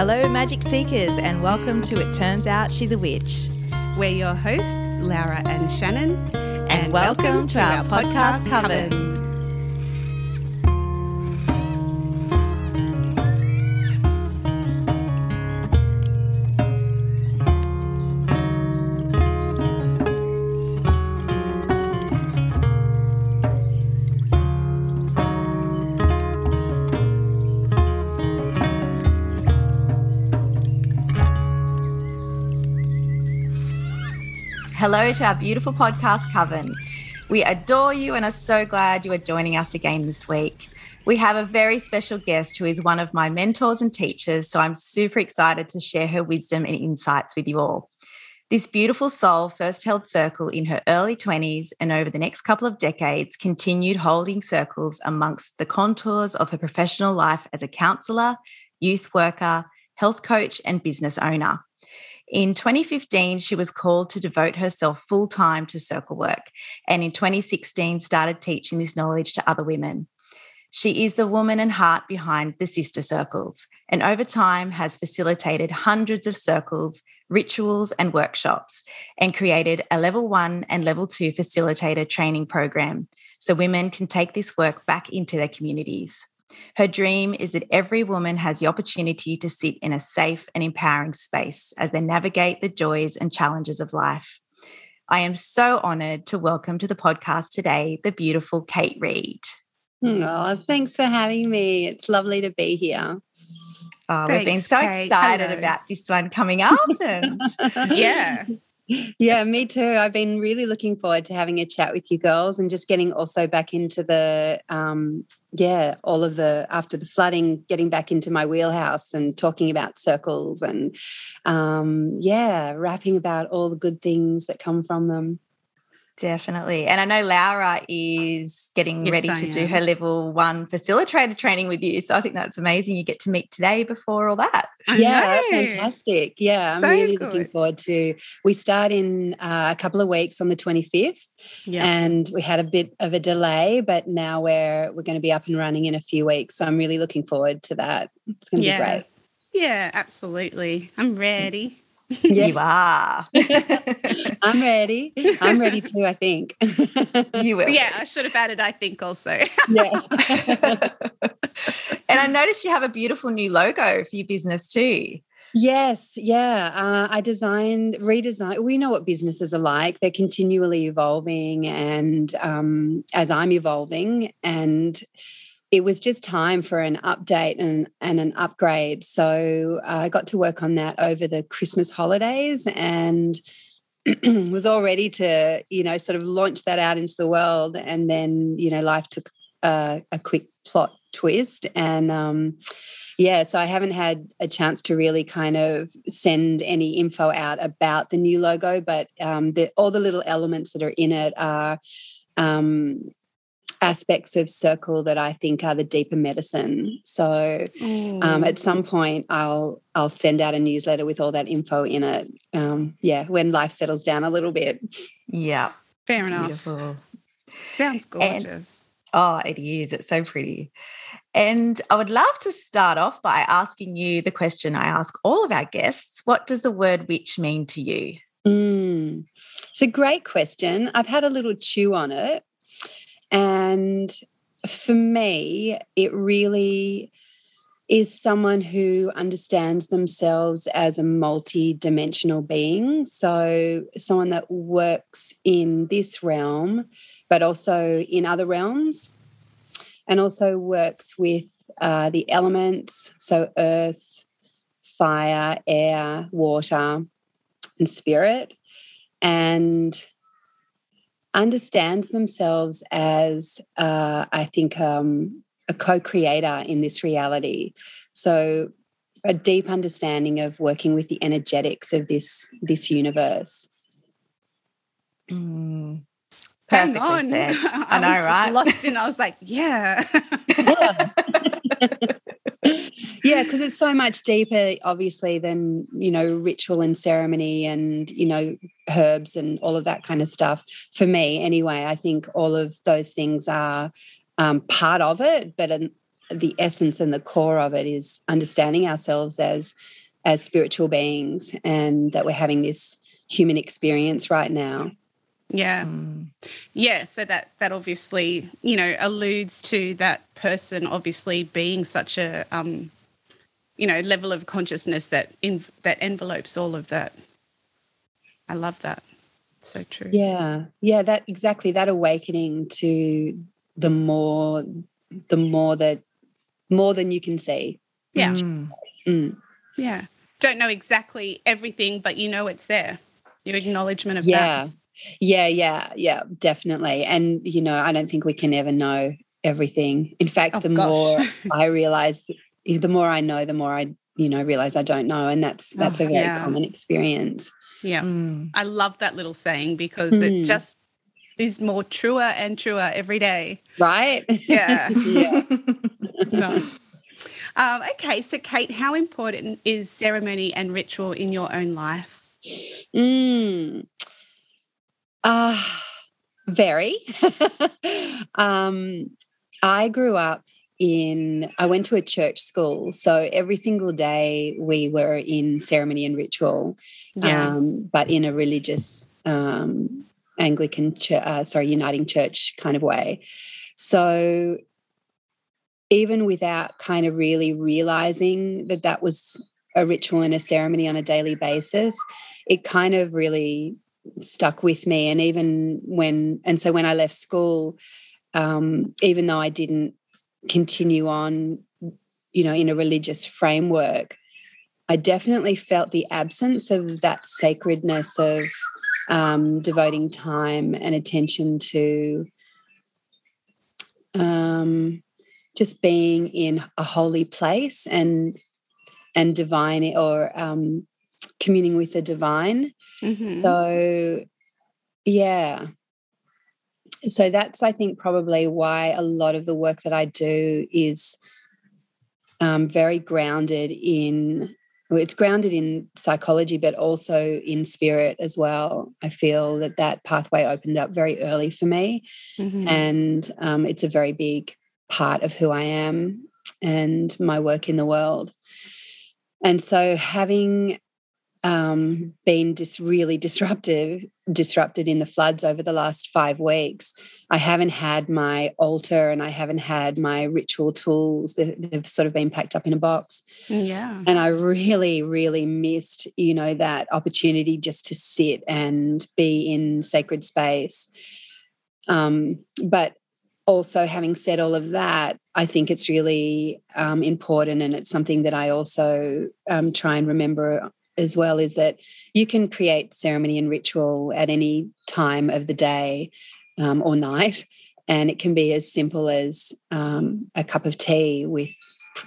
Hello, Magic Seekers, and welcome to It Turns Out She's a Witch. We're your hosts, Laura and Shannon, and, and welcome, welcome, to, our, our podcast, podcast Coven. Hello to our beautiful podcast, Coven. We adore you and are so glad you are joining us again this week. We have a very special guest who is one of my mentors and teachers, so I'm super excited to share her wisdom and insights with you all. This beautiful soul first held circle in her early 20s and over the next couple of decades continued holding circles amongst the contours of her professional life as a counsellor, youth worker, health coach, and business owner. In 2015, she was called to devote herself full time to circle work, and in 2016, started teaching this knowledge to other women. She is the woman and heart behind the Sister Circles, and over time has facilitated hundreds of circles, rituals, and workshops, and created a level one and level two facilitator training program so women can take this work back into their communities. Her dream is that every woman has the opportunity to sit in a safe and empowering space as they navigate the joys and challenges of life. I am so honored to welcome to the podcast today the beautiful Kate Reid. Oh, thanks for having me. It's lovely to be here. Oh, thanks, we've been so Kate. excited Hello. about this one coming up. And yeah yeah, me too. I've been really looking forward to having a chat with you girls and just getting also back into the, um, yeah, all of the, after the flooding, getting back into my wheelhouse and talking about circles and, um, yeah, rapping about all the good things that come from them. Definitely. And I know Laura is getting yes, ready I to am. do her level one facilitator training with you. So I think that's amazing. You get to meet today before all that. yeah, fantastic. Yeah, I'm so really good. looking forward to. We start in uh, a couple of weeks on the 25th. Yeah. And we had a bit of a delay, but now we're we're going to be up and running in a few weeks. So I'm really looking forward to that. It's going to yeah. be great. Yeah, absolutely. I'm ready. Yeah. You are. I'm ready. I'm ready too, I think. you will. Yeah, I should have added, I think, also. yeah. and I noticed you have a beautiful new logo for your business too. Yes, yeah. Uh, I designed, redesigned. We know what businesses are like. They're continually evolving, and um, as I'm evolving, and it was just time for an update and, and an upgrade. So I got to work on that over the Christmas holidays and was all ready to, you know, sort of launch that out into the world. And then, you know, life took a, a quick plot twist. And um, yeah, so I haven't had a chance to really kind of send any info out about the new logo, but um, the, all the little elements that are in it are. Um, aspects of circle that I think are the deeper medicine. So um, at some point, I'll I'll send out a newsletter with all that info in it. Um, yeah, when life settles down a little bit. Yeah, fair enough. Beautiful. Sounds gorgeous. And, oh, it is. It's so pretty. And I would love to start off by asking you the question I ask all of our guests What does the word witch mean to you? Mm, it's a great question. I've had a little chew on it. And for me, it really is someone who understands themselves as a multi dimensional being. So, someone that works in this realm, but also in other realms, and also works with uh, the elements. So, earth, fire, air, water, and spirit. And understands themselves as, uh, I think, um, a co creator in this reality. So, a deep understanding of working with the energetics of this this universe. Mm. Perfectly said. I, I know, right? Lost in. I was like, yeah. yeah. yeah, because it's so much deeper, obviously, than you know ritual and ceremony and you know herbs and all of that kind of stuff. For me, anyway, I think all of those things are um, part of it, but the essence and the core of it is understanding ourselves as as spiritual beings and that we're having this human experience right now yeah mm. yeah so that that obviously you know alludes to that person obviously being such a um you know level of consciousness that in that envelopes all of that. I love that. So true. Yeah. Yeah that exactly. That awakening to the more the more that more than you can see. Yeah. Mm. Mm. yeah. Don't know exactly everything but you know it's there. Your acknowledgement of yeah. that. Yeah. Yeah yeah Yeah. definitely. And you know i don't think we can ever know everything. In fact oh, the gosh. more i realize the more i know the more i you know realize i don't know and that's that's oh, a very yeah. common experience yeah mm. i love that little saying because mm. it just is more truer and truer every day. Right? Yeah. yeah. no. um, okay, so Kate, how important is ceremony and ritual in your own life? Mm. Uh, very. um, I grew up in, I went to a church school. So every single day we were in ceremony and ritual, yeah. um, but in a religious um, Anglican, uh, sorry, Uniting Church kind of way. So even without kind of really realizing that that was a ritual and a ceremony on a daily basis, it kind of really stuck with me. And even when, and so when I left school, um, even though I didn't continue on, you know, in a religious framework, I definitely felt the absence of that sacredness of um, devoting time and attention to um, just being in a holy place and and divine or um, communing with the divine. Mm-hmm. So, yeah. So that's I think probably why a lot of the work that I do is um, very grounded in it's grounded in psychology but also in spirit as well i feel that that pathway opened up very early for me mm-hmm. and um, it's a very big part of who i am and my work in the world and so having um, been dis- really disruptive, disrupted in the floods over the last five weeks. I haven't had my altar and I haven't had my ritual tools. They've sort of been packed up in a box. Yeah. And I really, really missed, you know, that opportunity just to sit and be in sacred space. Um, but also having said all of that i think it's really um, important and it's something that i also um, try and remember as well is that you can create ceremony and ritual at any time of the day um, or night. And it can be as simple as um, a cup of tea with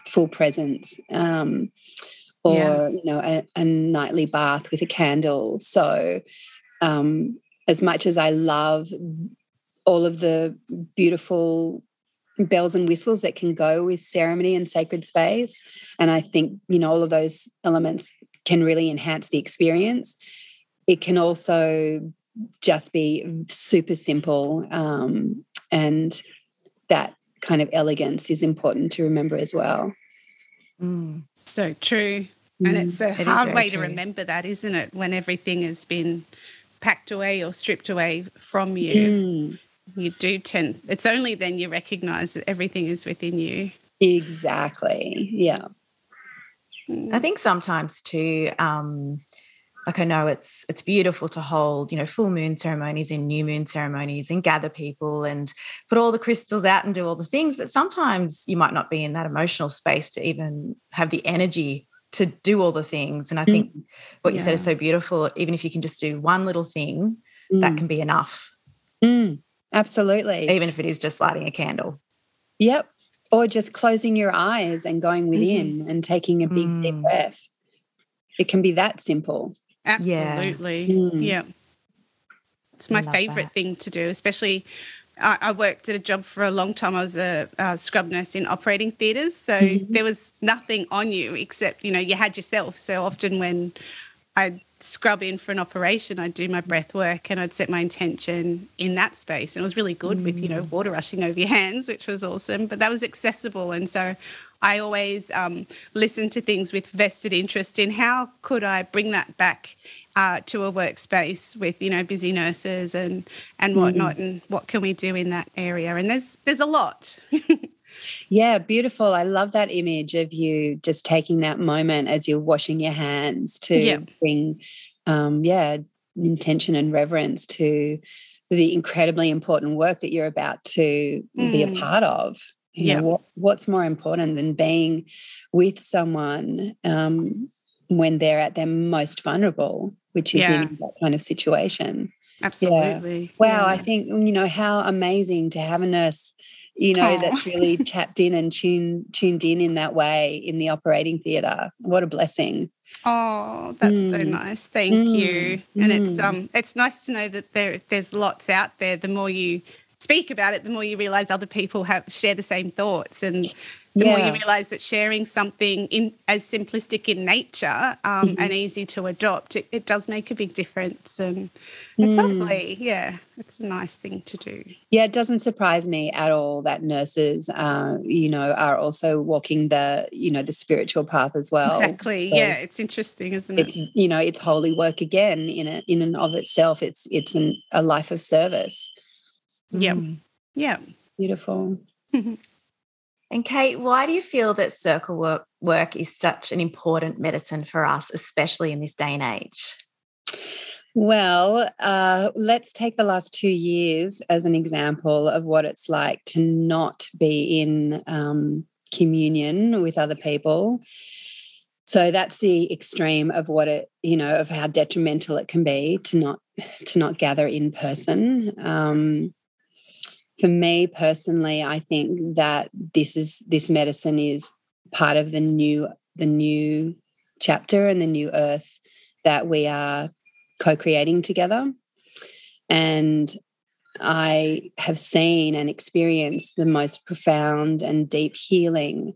full presence, um, or yeah. you know, a, a, nightly bath with a candle. So, um, as much as I love all of the beautiful bells and whistles that can go with ceremony and sacred space, and I think you know all of those elements can really enhance the experience. It can also just be super simple. Um, and that kind of elegance is important to remember as well. Mm, so true. And it's a it hard way true. to remember that, isn't it? When everything has been packed away or stripped away from you, mm. you do tend, it's only then you recognize that everything is within you. Exactly. Yeah. I think sometimes too, um, like I know it's it's beautiful to hold, you know, full moon ceremonies and new moon ceremonies and gather people and put all the crystals out and do all the things. But sometimes you might not be in that emotional space to even have the energy to do all the things. And I think mm. what you yeah. said is so beautiful. Even if you can just do one little thing, mm. that can be enough. Mm. Absolutely. Even if it is just lighting a candle. Yep or just closing your eyes and going within mm-hmm. and taking a big mm. deep breath. It can be that simple. Absolutely. Yeah. Mm. yeah. It's my favorite that. thing to do, especially I, I, worked at a job for a long time. I was a, a scrub nurse in operating theatres. So mm-hmm. there was nothing on you except, you know, you had yourself. So often when I scrub in for an operation, I'd do my breath work and I'd set my intention in that space. And it was really good mm. with, you know, mm. water rushing over your hands, which was awesome. But that was accessible. And so I always um, listen to things with vested interest in how could I bring that back uh, to a workspace with you know busy nurses and and whatnot, mm. and what can we do in that area? And there's there's a lot. yeah, beautiful. I love that image of you just taking that moment as you're washing your hands to yeah. bring, um, yeah, intention and reverence to the incredibly important work that you're about to mm. be a mm. part of. You yeah. Know, what, what's more important than being with someone um, when they're at their most vulnerable, which is yeah. in that kind of situation? Absolutely. Yeah. Wow. Yeah. I think, you know, how amazing to have a nurse you know, Aww. that's really tapped in and tuned tuned in in that way in the operating theatre. What a blessing. Oh, that's mm. so nice. Thank mm. you. And mm. it's um it's nice to know that there there's lots out there. The more you speak about it, the more you realize other people have share the same thoughts and the yeah. more you realize that sharing something in as simplistic in nature um, mm-hmm. and easy to adopt, it, it, does make a big difference. And it's mm. lovely. Yeah, it's a nice thing to do. Yeah, it doesn't surprise me at all that nurses, uh, you know, are also walking the, you know, the spiritual path as well. Exactly. Yeah, it's interesting, isn't it? It's you know, it's holy work again in a, in and of itself. It's it's an, a life of service. Yeah. Mm. Yeah. Beautiful. And Kate, why do you feel that circle work, work is such an important medicine for us, especially in this day and age? Well, uh, let's take the last two years as an example of what it's like to not be in um, communion with other people. So that's the extreme of what it, you know, of how detrimental it can be to not to not gather in person. Um, for me personally, I think that this is this medicine is part of the new the new chapter and the new earth that we are co-creating together. And I have seen and experienced the most profound and deep healing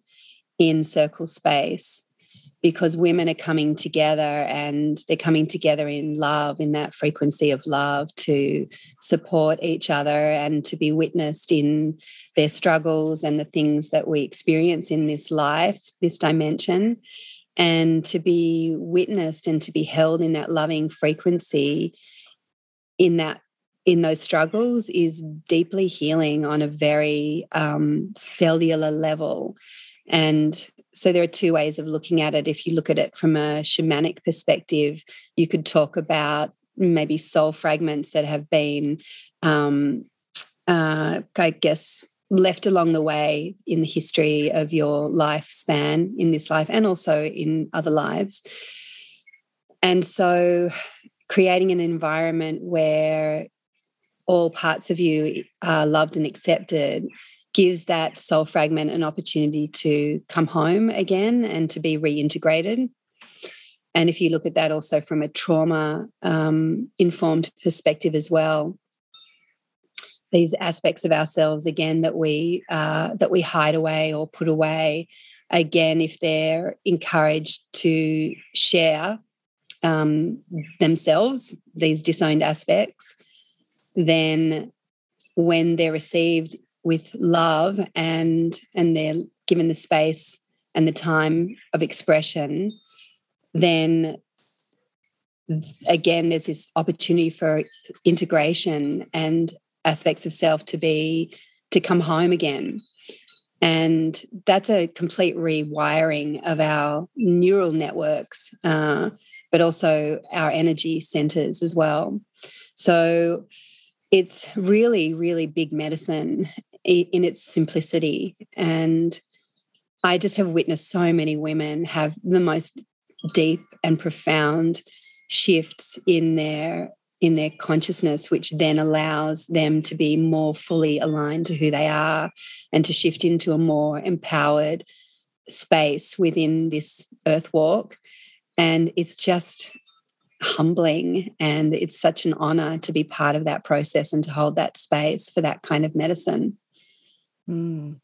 in circle space because women are coming together and they're coming together in love, in that frequency of love to support each other and to be witnessed in their struggles and the things that we experience in this life, this dimension, and to be witnessed and to be held in that loving frequency in that in those struggles is deeply healing on a very um, cellular level. And so there are two ways of looking at it. If you look at it from a shamanic perspective, you could talk about maybe soul fragments that have been, um, uh, I guess, left along the way in the history of your lifespan in this life and also in other lives. And so creating an environment where all parts of you are loved and accepted gives that soul fragment an opportunity to come home again and to be reintegrated. And if you look at that also from a trauma um, informed perspective as well, these aspects of ourselves again that we uh, that we hide away or put away, again, if they're encouraged to share um, themselves, these disowned aspects, then when they're received with love and and they're given the space and the time of expression then again there's this opportunity for integration and aspects of self to be to come home again. And that's a complete rewiring of our neural networks uh, but also our energy centers as well. So it's really really big medicine in its simplicity. And I just have witnessed so many women have the most deep and profound shifts in their in their consciousness which then allows them to be more fully aligned to who they are and to shift into a more empowered space within this earth walk and it's just humbling and it's such an honor to be part of that process and to hold that space for that kind of medicine Mm.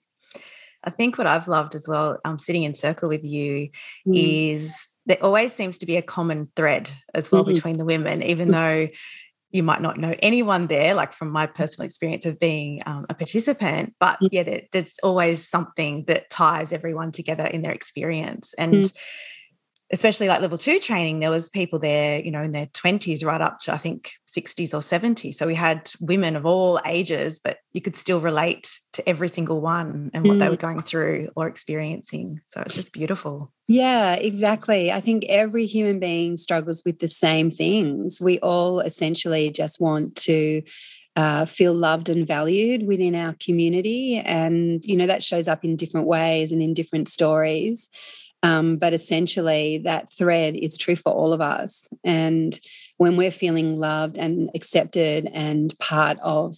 I think what I've loved as well, um, sitting in circle with you, mm. is there always seems to be a common thread as well mm-hmm. between the women, even though you might not know anyone there, like from my personal experience of being um, a participant, but yeah, there, there's always something that ties everyone together in their experience. And mm especially like level two training, there was people there, you know, in their 20s right up to I think 60s or 70s. So we had women of all ages, but you could still relate to every single one and what mm. they were mm. going through or experiencing. So it's just beautiful. Yeah, exactly. I think every human being struggles with the same things. We all essentially just want to uh, feel loved and valued within our community. And, you know, that shows up in different ways and in different stories. Um, but essentially, that thread is true for all of us. And when we're feeling loved and accepted and part of,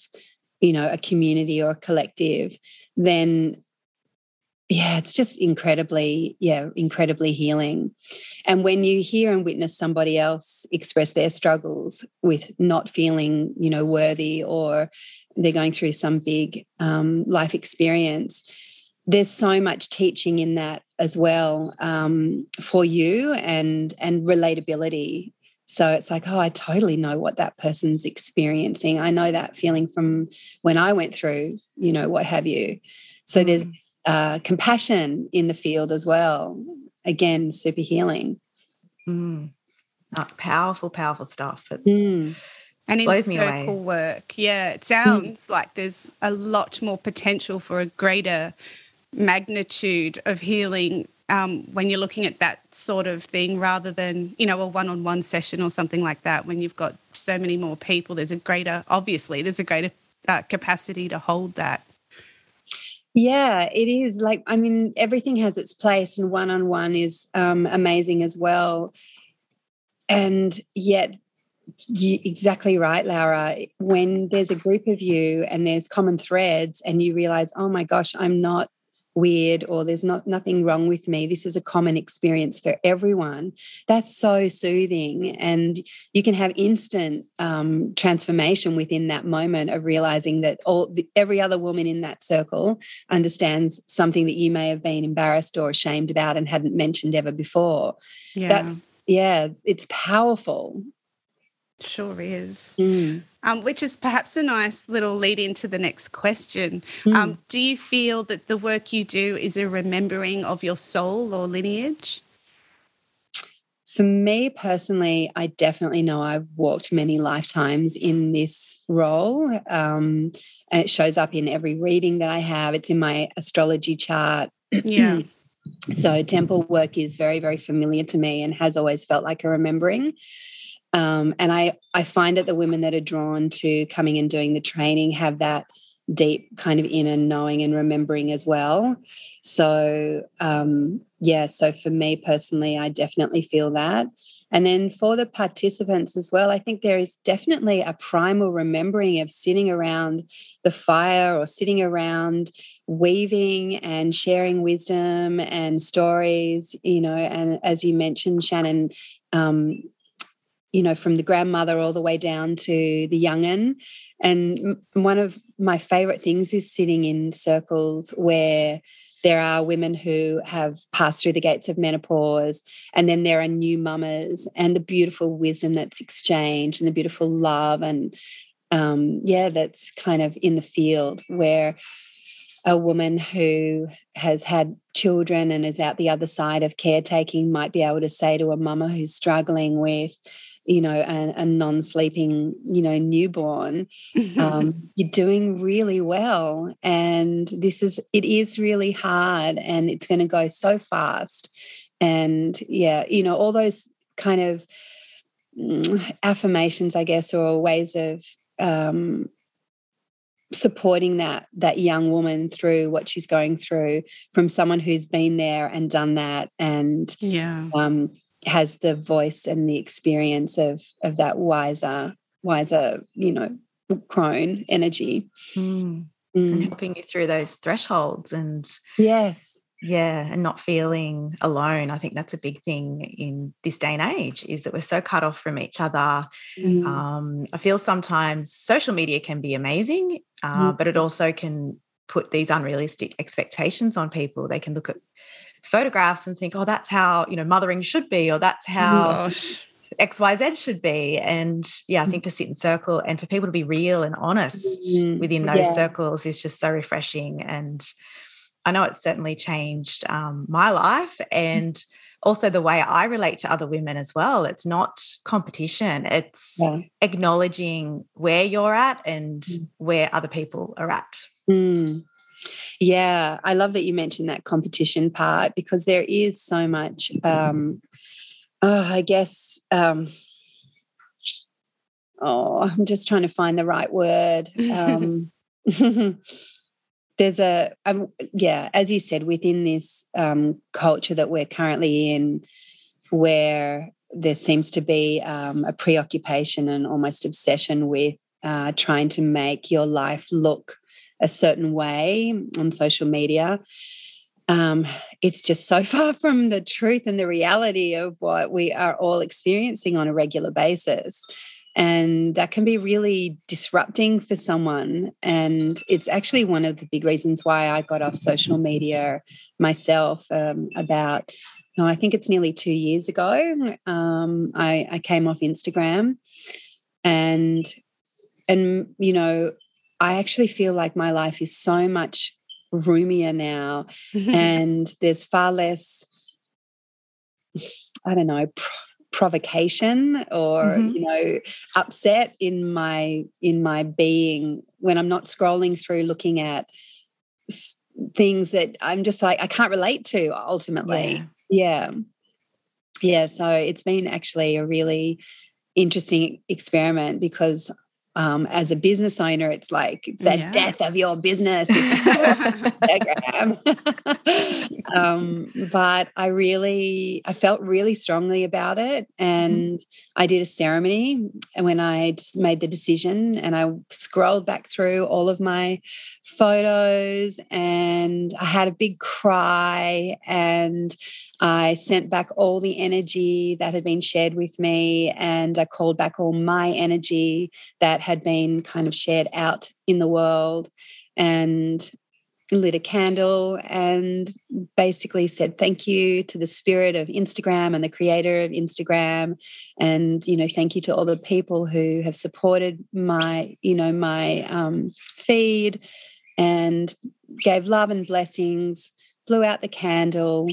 you know, a community or a collective, then yeah, it's just incredibly, yeah, incredibly healing. And when you hear and witness somebody else express their struggles with not feeling, you know, worthy or they're going through some big um, life experience, there's so much teaching in that as well um, for you and and relatability so it's like oh i totally know what that person's experiencing i know that feeling from when i went through you know what have you so mm. there's uh, compassion in the field as well again super healing mm. oh, powerful powerful stuff it's mm. and in circle away. work yeah it sounds like there's a lot more potential for a greater magnitude of healing um, when you're looking at that sort of thing rather than you know a one-on-one session or something like that when you've got so many more people there's a greater obviously there's a greater uh, capacity to hold that yeah it is like i mean everything has its place and one-on-one is um, amazing as well and yet you, exactly right, Laura. When there's a group of you and there's common threads, and you realize, oh my gosh, I'm not weird or there's not nothing wrong with me this is a common experience for everyone that's so soothing and you can have instant um, transformation within that moment of realizing that all the, every other woman in that circle understands something that you may have been embarrassed or ashamed about and hadn't mentioned ever before yeah. that's yeah it's powerful Sure is. Mm. Um, which is perhaps a nice little lead into the next question. Mm. Um, do you feel that the work you do is a remembering of your soul or lineage? For me personally, I definitely know I've walked many lifetimes in this role. Um, and it shows up in every reading that I have, it's in my astrology chart. Yeah. so, temple work is very, very familiar to me and has always felt like a remembering. Um, and I, I find that the women that are drawn to coming and doing the training have that deep kind of inner knowing and remembering as well. So, um, yeah, so for me personally, I definitely feel that. And then for the participants as well, I think there is definitely a primal remembering of sitting around the fire or sitting around weaving and sharing wisdom and stories, you know. And as you mentioned, Shannon, um, you know, from the grandmother all the way down to the young'un. And one of my favorite things is sitting in circles where there are women who have passed through the gates of menopause, and then there are new mamas, and the beautiful wisdom that's exchanged, and the beautiful love, and um, yeah, that's kind of in the field where a woman who has had children and is out the other side of caretaking might be able to say to a mama who's struggling with you know, a, a non-sleeping, you know, newborn, um, you're doing really well. And this is, it is really hard and it's going to go so fast. And yeah, you know, all those kind of mm, affirmations, I guess, or ways of um, supporting that that young woman through what she's going through from someone who's been there and done that and yeah um, has the voice and the experience of of that wiser wiser you know crone energy mm. Mm. and helping you through those thresholds and yes yeah and not feeling alone i think that's a big thing in this day and age is that we're so cut off from each other mm. um, i feel sometimes social media can be amazing uh, mm. but it also can put these unrealistic expectations on people they can look at photographs and think, oh, that's how, you know, mothering should be, or that's how Gosh. XYZ should be. And yeah, I mm. think to sit in circle and for people to be real and honest mm-hmm. within those yeah. circles is just so refreshing. And I know it's certainly changed um, my life mm. and also the way I relate to other women as well. It's not competition, it's yeah. acknowledging where you're at and mm. where other people are at. Mm. Yeah, I love that you mentioned that competition part because there is so much, um, oh, I guess, um, oh, I'm just trying to find the right word. Um, there's a, um, yeah, as you said, within this um, culture that we're currently in, where there seems to be um, a preoccupation and almost obsession with uh, trying to make your life look a certain way on social media. Um, it's just so far from the truth and the reality of what we are all experiencing on a regular basis. And that can be really disrupting for someone. And it's actually one of the big reasons why I got off social media myself um, about, I think it's nearly two years ago. Um, I, I came off Instagram and and you know I actually feel like my life is so much roomier now and there's far less I don't know provocation or mm-hmm. you know upset in my in my being when I'm not scrolling through looking at things that I'm just like I can't relate to ultimately. Yeah. yeah. Yeah, so it's been actually a really interesting experiment because um, as a business owner, it's like the yeah. death of your business. um, but I really, I felt really strongly about it, mm-hmm. and mm. I did a ceremony. And when I made the decision, and I scrolled back through all of my photos, and I had a big cry, and I sent back all the energy that had been shared with me, and I called back all my energy that had been kind of shared out in the world, and lit a candle and basically said thank you to the spirit of Instagram and the creator of Instagram. And you know thank you to all the people who have supported my you know my um, feed and gave love and blessings blew out the candle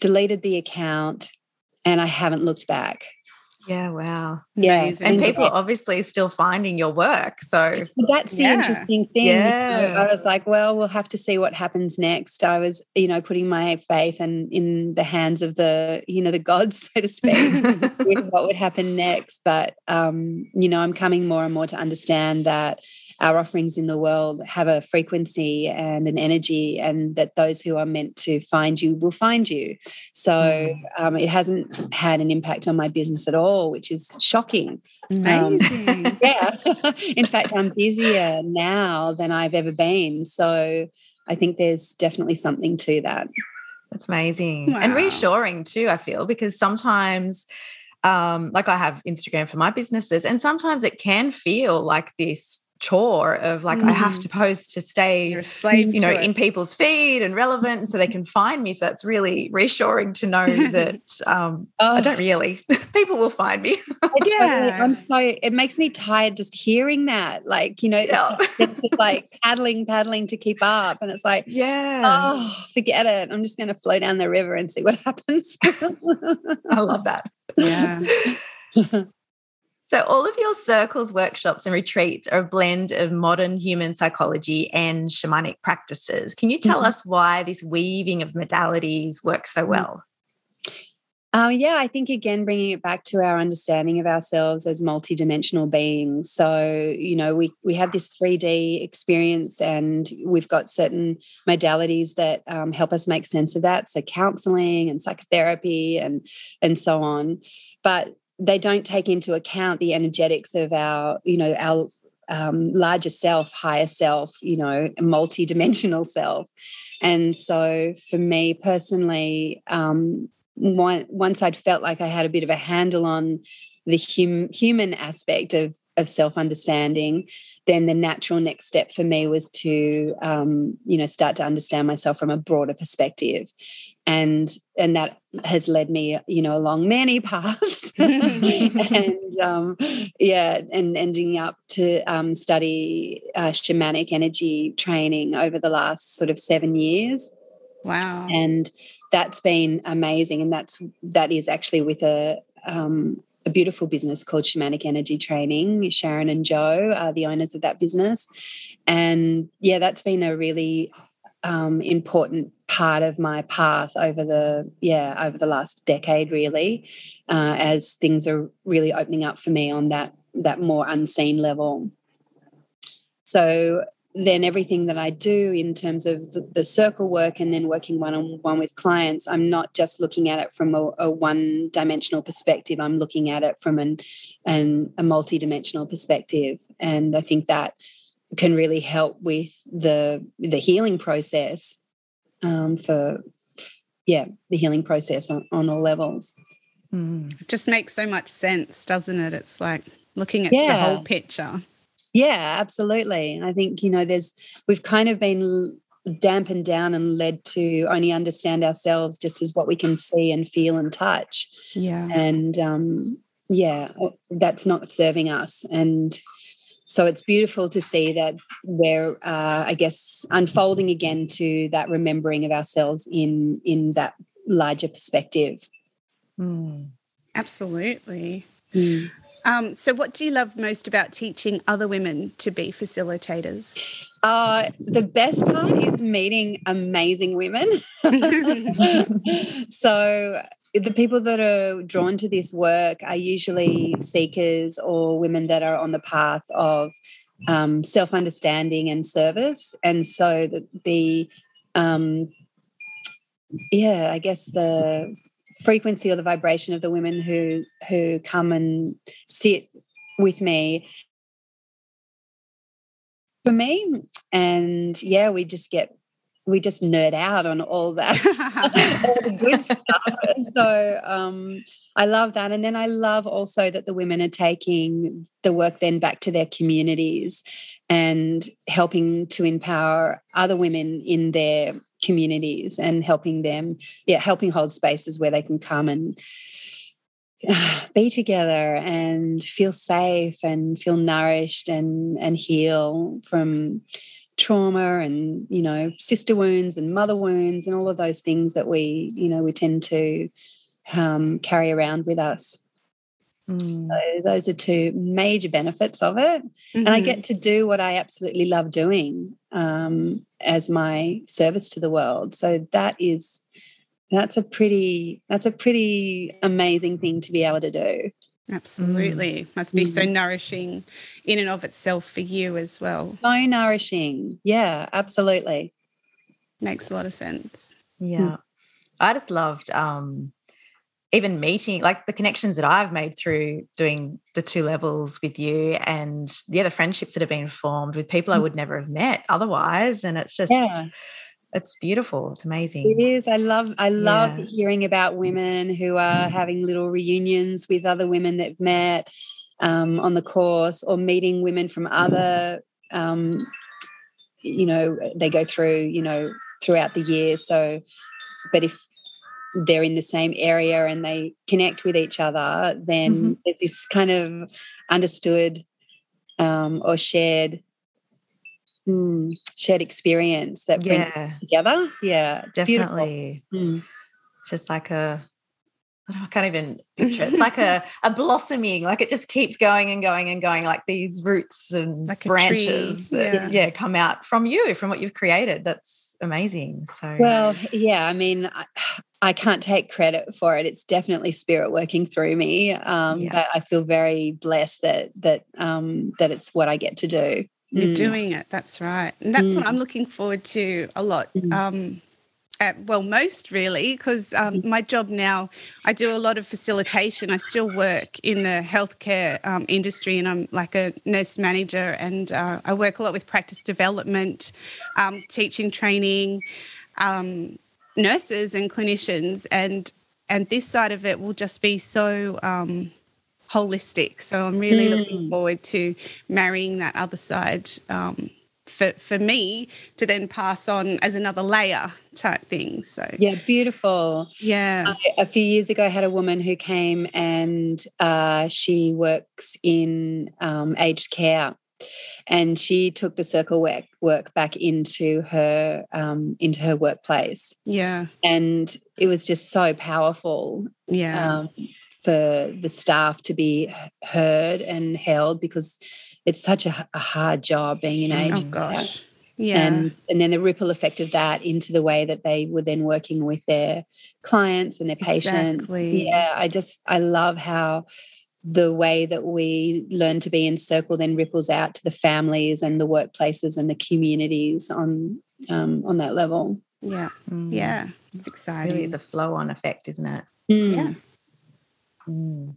deleted the account, and I haven't looked back. Yeah, wow. Yeah. Amazing. And people obviously still finding your work. So that's the yeah. interesting thing. Yeah. I was like, well, we'll have to see what happens next. I was, you know, putting my faith and in the hands of the, you know, the gods, so to speak, what would happen next. But um, you know, I'm coming more and more to understand that our offerings in the world have a frequency and an energy, and that those who are meant to find you will find you. So mm. um, it hasn't had an impact on my business at all, which is shocking. Amazing. Um, yeah. in fact, I'm busier now than I've ever been. So I think there's definitely something to that. That's amazing wow. and reassuring too, I feel, because sometimes um, like I have Instagram for my businesses, and sometimes it can feel like this chore of like mm. I have to mm. post to stay you know in people's feed and relevant so they can find me. So that's really reassuring to know that um oh. I don't really people will find me. Yeah I'm so it makes me tired just hearing that. Like you know yeah. it's, it's like paddling paddling to keep up. And it's like yeah. Oh forget it. I'm just going to flow down the river and see what happens. I love that. Yeah So, all of your circles, workshops, and retreats are a blend of modern human psychology and shamanic practices. Can you tell mm-hmm. us why this weaving of modalities works so mm. well? Um, yeah, I think again, bringing it back to our understanding of ourselves as multidimensional beings. So, you know, we we have this 3D experience, and we've got certain modalities that um, help us make sense of that. So, counseling and psychotherapy, and and so on. But they don't take into account the energetics of our, you know, our um, larger self, higher self, you know, multi-dimensional self. And so for me personally, um, once I'd felt like I had a bit of a handle on the hum, human aspect of of self understanding, then the natural next step for me was to um, you know start to understand myself from a broader perspective. And and that has led me you know along many paths. And um, yeah and ending up to um, study uh, shamanic energy training over the last sort of seven years. Wow. And that's been amazing and that's that is actually with a um, a beautiful business called Shamanic Energy Training. Sharon and Joe are the owners of that business. And yeah, that's been a really um, important part of my path over the yeah over the last decade really uh, as things are really opening up for me on that that more unseen level so then everything that I do in terms of the, the circle work and then working one on one with clients, I'm not just looking at it from a, a one dimensional perspective. I'm looking at it from an, an a multi dimensional perspective, and I think that can really help with the the healing process um, for yeah the healing process on, on all levels. Mm. It just makes so much sense, doesn't it? It's like looking at yeah. the whole picture. Yeah, absolutely. I think, you know, there's, we've kind of been dampened down and led to only understand ourselves just as what we can see and feel and touch. Yeah. And um, yeah, that's not serving us. And so it's beautiful to see that we're, uh, I guess, unfolding again to that remembering of ourselves in in that larger perspective. Mm. Absolutely. Mm. Um, so, what do you love most about teaching other women to be facilitators? Uh, the best part is meeting amazing women. so, the people that are drawn to this work are usually seekers or women that are on the path of um, self understanding and service. And so, the, the um, yeah, I guess the frequency or the vibration of the women who who come and sit with me for me and yeah we just get we just nerd out on all that all the good stuff so um I love that. And then I love also that the women are taking the work then back to their communities and helping to empower other women in their communities and helping them, yeah, helping hold spaces where they can come and be together and feel safe and feel nourished and and heal from trauma and you know sister wounds and mother wounds and all of those things that we you know we tend to um, carry around with us mm. so those are two major benefits of it mm-hmm. and i mm-hmm. get to do what i absolutely love doing um, as my service to the world. So that is that's a pretty that's a pretty amazing thing to be able to do. Absolutely. Mm. Must be mm. so nourishing in and of itself for you as well. So nourishing. Yeah, absolutely. Makes a lot of sense. Yeah. Mm. I just loved um even meeting like the connections that I've made through doing the two levels with you and the other friendships that have been formed with people I mm. would never have met otherwise. And it's just yeah. it's beautiful. It's amazing. It is. I love I love yeah. hearing about women who are having little reunions with other women they've met um, on the course or meeting women from other um, you know, they go through, you know, throughout the year. So but if they're in the same area and they connect with each other, then mm-hmm. there's this kind of understood um, or shared mm, shared experience that brings yeah. together. Yeah, definitely. Mm. Just like a I can't even picture it. It's like a, a blossoming, like it just keeps going and going and going, like these roots and like branches that yeah. yeah. come out from you, from what you've created. That's amazing. So well, yeah, I mean, I, I can't take credit for it. It's definitely spirit working through me. Um, yeah. but I feel very blessed that that um, that it's what I get to do. You're mm. doing it. That's right, and that's mm. what I'm looking forward to a lot. Mm. Um, at, well, most really, because um, mm-hmm. my job now, I do a lot of facilitation. I still work in the healthcare um, industry, and I'm like a nurse manager, and uh, I work a lot with practice development, um, teaching, training um, nurses and clinicians, and and this side of it will just be so um, holistic. So I'm really mm. looking forward to marrying that other side um, for for me to then pass on as another layer type thing. So yeah, beautiful. Yeah. I, a few years ago, I had a woman who came and uh, she works in um, aged care, and she took the circle work work back into her um, into her workplace. Yeah, and it was just so powerful. Yeah. Um, for the staff to be heard and held because it's such a, a hard job being an age. Oh gosh. Yeah. And and then the ripple effect of that into the way that they were then working with their clients and their patients. Exactly. Yeah. I just I love how the way that we learn to be in circle then ripples out to the families and the workplaces and the communities on um, on that level. Yeah, mm. yeah, it's exciting. It really is a flow-on effect, isn't it? Mm. Yeah. Mm.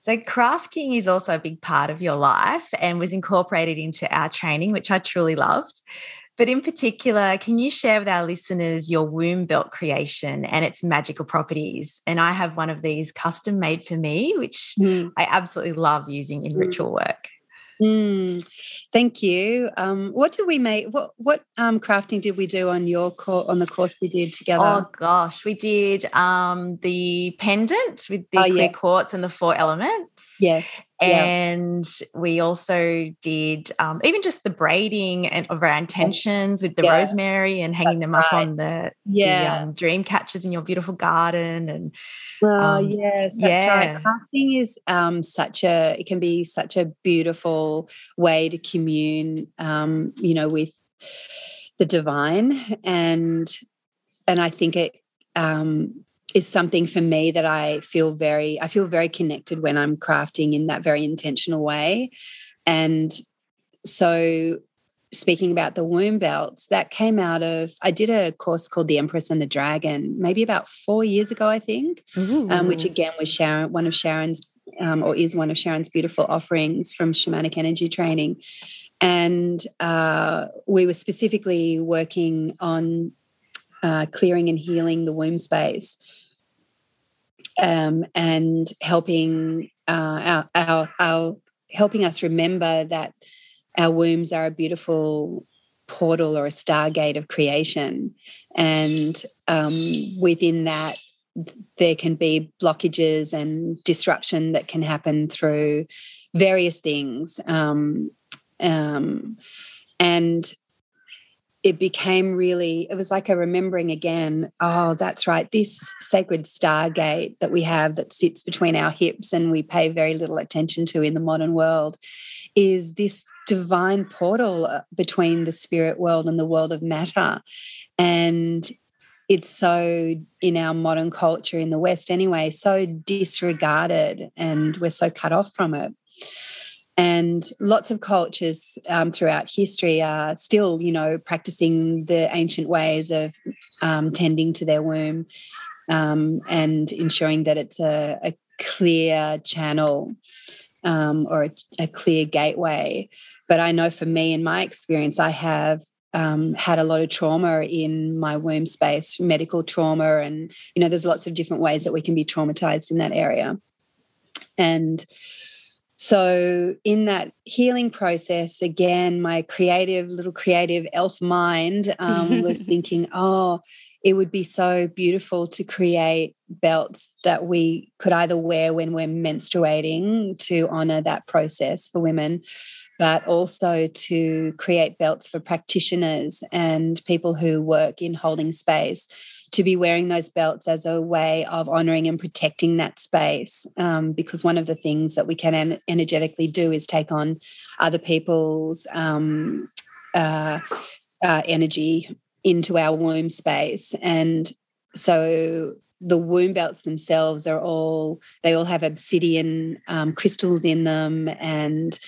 So, crafting is also a big part of your life and was incorporated into our training, which I truly loved. But in particular, can you share with our listeners your womb belt creation and its magical properties? And I have one of these custom made for me, which mm. I absolutely love using in mm. ritual work. Mm, thank you. Um, what did we make? What what um, crafting did we do on your course on the course we did together? Oh gosh, we did um, the pendant with the oh, clear yes. quartz and the four elements. Yes, and yeah. we also did um, even just the braiding and of our intentions with the yeah. rosemary and hanging That's them up right. on the, yeah. the um, dream catchers in your beautiful garden and oh um, yes that's yeah. right crafting is um, such a it can be such a beautiful way to commune um, you know with the divine and and i think it um, is something for me that I feel very I feel very connected when I'm crafting in that very intentional way. And so speaking about the womb belts, that came out of I did a course called The Empress and the Dragon, maybe about four years ago, I think, um, which again was Sharon, one of Sharon's um, or is one of Sharon's beautiful offerings from shamanic energy training. And uh, we were specifically working on uh, clearing and healing the womb space um, and helping uh, our, our, our helping us remember that our wombs are a beautiful portal or a stargate of creation. And um, within that there can be blockages and disruption that can happen through various things. Um, um, and it became really it was like a remembering again oh that's right this sacred stargate that we have that sits between our hips and we pay very little attention to in the modern world is this divine portal uh, between the spirit world and the world of matter. And it's so in our modern culture in the west anyway so disregarded and we're so cut off from it and lots of cultures um, throughout history are still, you know, practicing the ancient ways of um, tending to their womb um, and ensuring that it's a, a clear channel um, or a, a, clear gateway. But I know for me, in my experience, I have um, had a lot of trauma in my womb space, medical trauma, and you know, there's lots of different ways that we can be traumatized in that area. And so, in that healing process, again, my creative, little creative elf mind um, was thinking, oh, it would be so beautiful to create belts that we could either wear when we're menstruating to honor that process for women, but also to create belts for practitioners and people who work in holding space to be wearing those belts as a way of honoring and protecting that space. Um, because one of the things that we can en- energetically do is take on other people's um, uh, uh, energy into our womb space. And so the womb belts themselves are all, they all have obsidian um, crystals in them and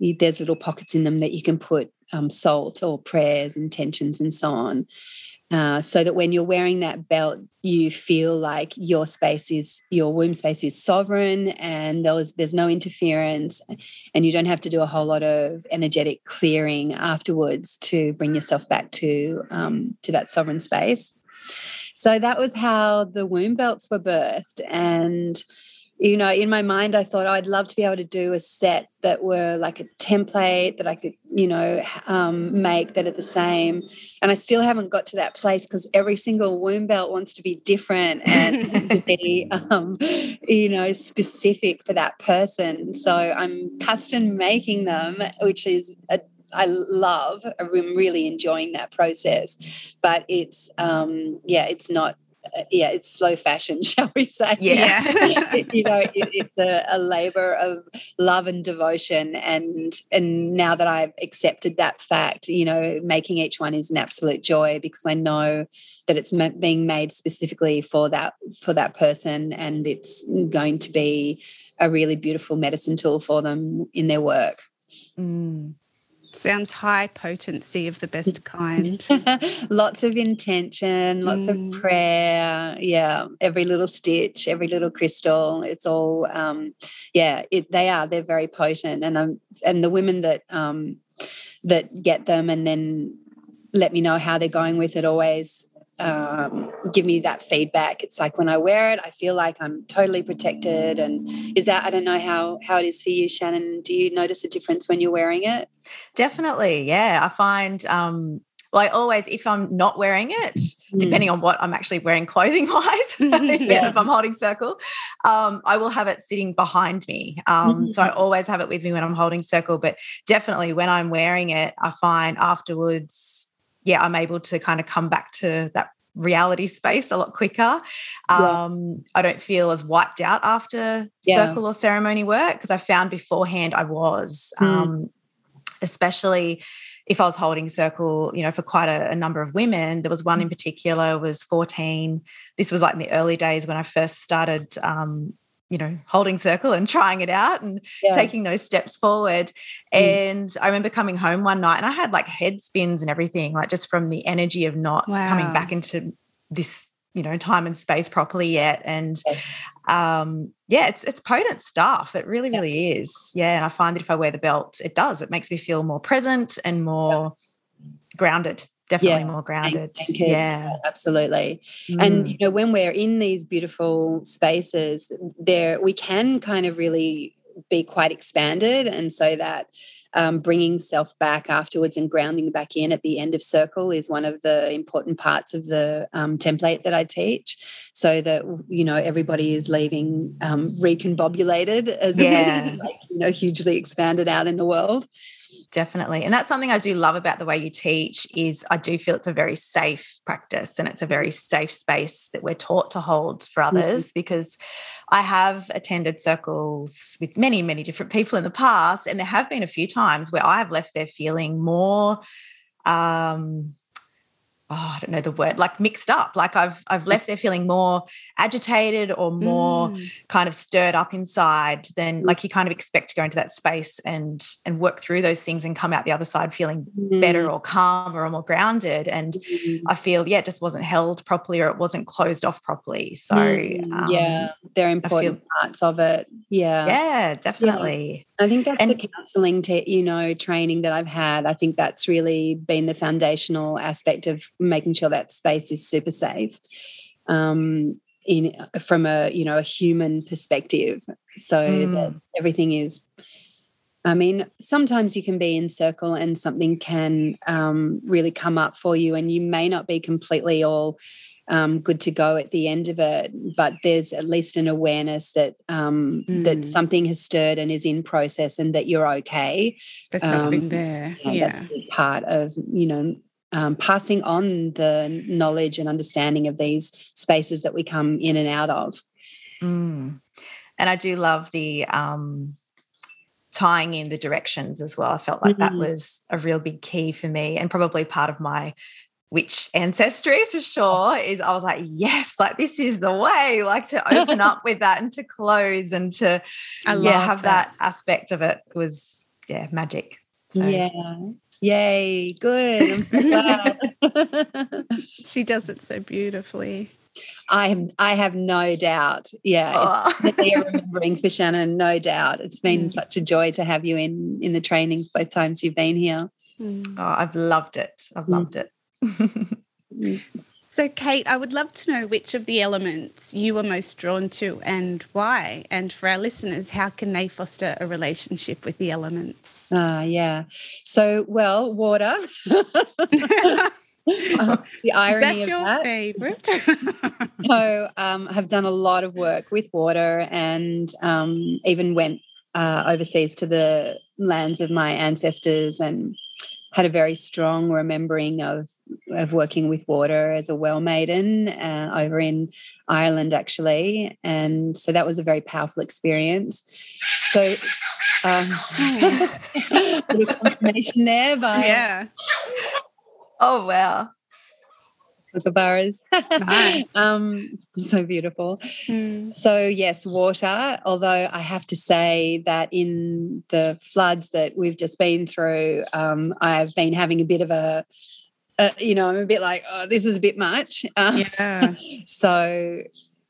there's little pockets in them that you can put um, salt or prayers, intentions, and so on. Uh, so that when you're wearing that belt, you feel like your space is your womb space is sovereign, and there's there's no interference, and you don't have to do a whole lot of energetic clearing afterwards to bring yourself back to um, to that sovereign space. So that was how the womb belts were birthed, and you know, in my mind, I thought oh, I'd love to be able to do a set that were like a template that I could, you know, um, make that are the same. And I still haven't got to that place because every single womb belt wants to be different and to be, um, you know, specific for that person. So I'm custom making them, which is a I love. I'm really enjoying that process, but it's um, yeah, it's not uh, yeah, it's slow fashion, shall we say? Yeah, you know, it, it's a, a, labor of love and devotion, and and now that I've accepted that fact, you know, making each one is an absolute joy because I know that it's being made specifically for that for that person, and it's going to be a really beautiful medicine tool for them in their work. Mm. Sounds high potency of the best kind. lots of intention, lots mm. of prayer. Yeah, every little stitch, every little crystal. It's all, um, yeah. It, they are. They're very potent, and um, and the women that um, that get them and then let me know how they're going with it always um, give me that feedback. It's like when I wear it, I feel like I'm totally protected. And is that I don't know how how it is for you, Shannon. Do you notice a difference when you're wearing it? Definitely, yeah. I find um, well, I always, if I'm not wearing it, mm. depending on what I'm actually wearing clothing wise, yeah. if I'm holding circle, um, I will have it sitting behind me. Um, mm-hmm. So I always have it with me when I'm holding circle. But definitely when I'm wearing it, I find afterwards yeah, I'm able to kind of come back to that reality space a lot quicker. Um, I don't feel as wiped out after yeah. circle or ceremony work because I found beforehand I was, mm. um, especially if I was holding circle, you know, for quite a, a, number of women. There was one in mm. particular was 14. This was like in the early days when I first started um, you know, holding circle and trying it out and yeah. taking those steps forward. Mm. And I remember coming home one night and I had like head spins and everything, like just from the energy of not wow. coming back into this, you know, time and space properly yet. And um, yeah, it's it's potent stuff. It really, really is. Yeah. And I find that if I wear the belt, it does. It makes me feel more present and more grounded definitely yeah. more grounded. Thank, thank yeah, absolutely. Mm. And you know, when we're in these beautiful spaces, there we can kind of really be quite expanded, and so that. Um, bringing self back afterwards and grounding back in at the end of circle is one of the important parts of the um, template that I teach, so that you know everybody is leaving um, recombobulated as yeah. like, you know hugely expanded out in the world definitely and that's something i do love about the way you teach is i do feel it's a very safe practice and it's a very safe space that we're taught to hold for mm-hmm. others mm-hmm. because i have attended circles with many many different people in the past and there have been a few times where i have left there feeling more um oh, I don't know the word, like mixed up. Like I've I've left there feeling more agitated or more mm. kind of stirred up inside than mm. like you kind of expect to go into that space and and work through those things and come out the other side feeling mm. better or calmer or more grounded. And mm. I feel yeah, it just wasn't held properly or it wasn't closed off properly. So mm. um, yeah, they're important feel, parts of it. Yeah, yeah, definitely. Yeah. I think that's and, the counselling, te- you know, training that I've had. I think that's really been the foundational aspect of making sure that space is super safe um, in from a you know a human perspective so mm. that everything is I mean, sometimes you can be in circle and something can um, really come up for you, and you may not be completely all um, good to go at the end of it. But there's at least an awareness that um, mm. that something has stirred and is in process, and that you're okay. There's something um, there. Yeah, yeah. that's part of you know um, passing on the knowledge and understanding of these spaces that we come in and out of. Mm. And I do love the um, tying in the directions as well. I felt like mm-hmm. that was a real big key for me and probably part of my witch ancestry for sure is I was like, yes, like this is the way, like to open up with that and to close and to yeah, have that. that aspect of it was yeah, magic. So. Yeah. Yay, good. she does it so beautifully. I have, I have no doubt. Yeah, oh. it's remembering for Shannon, no doubt. It's been mm. such a joy to have you in in the trainings both times you've been here. Mm. Oh, I've loved it. I've mm. loved mm. it. So, Kate, I would love to know which of the elements you were most drawn to and why. And for our listeners, how can they foster a relationship with the elements? Ah, uh, yeah. So, well, water. Uh, the irony That's of that. favorite. so, um, have done a lot of work with water, and um, even went uh, overseas to the lands of my ancestors and had a very strong remembering of of working with water as a well maiden uh, over in Ireland actually. And so that was a very powerful experience. So um, a confirmation there by yeah. Oh wow kookaburras. Nice. um, so beautiful. Mm. So, yes, water, although I have to say that in the floods that we've just been through, um, I've been having a bit of a, uh, you know, I'm a bit like, oh, this is a bit much. Yeah. so,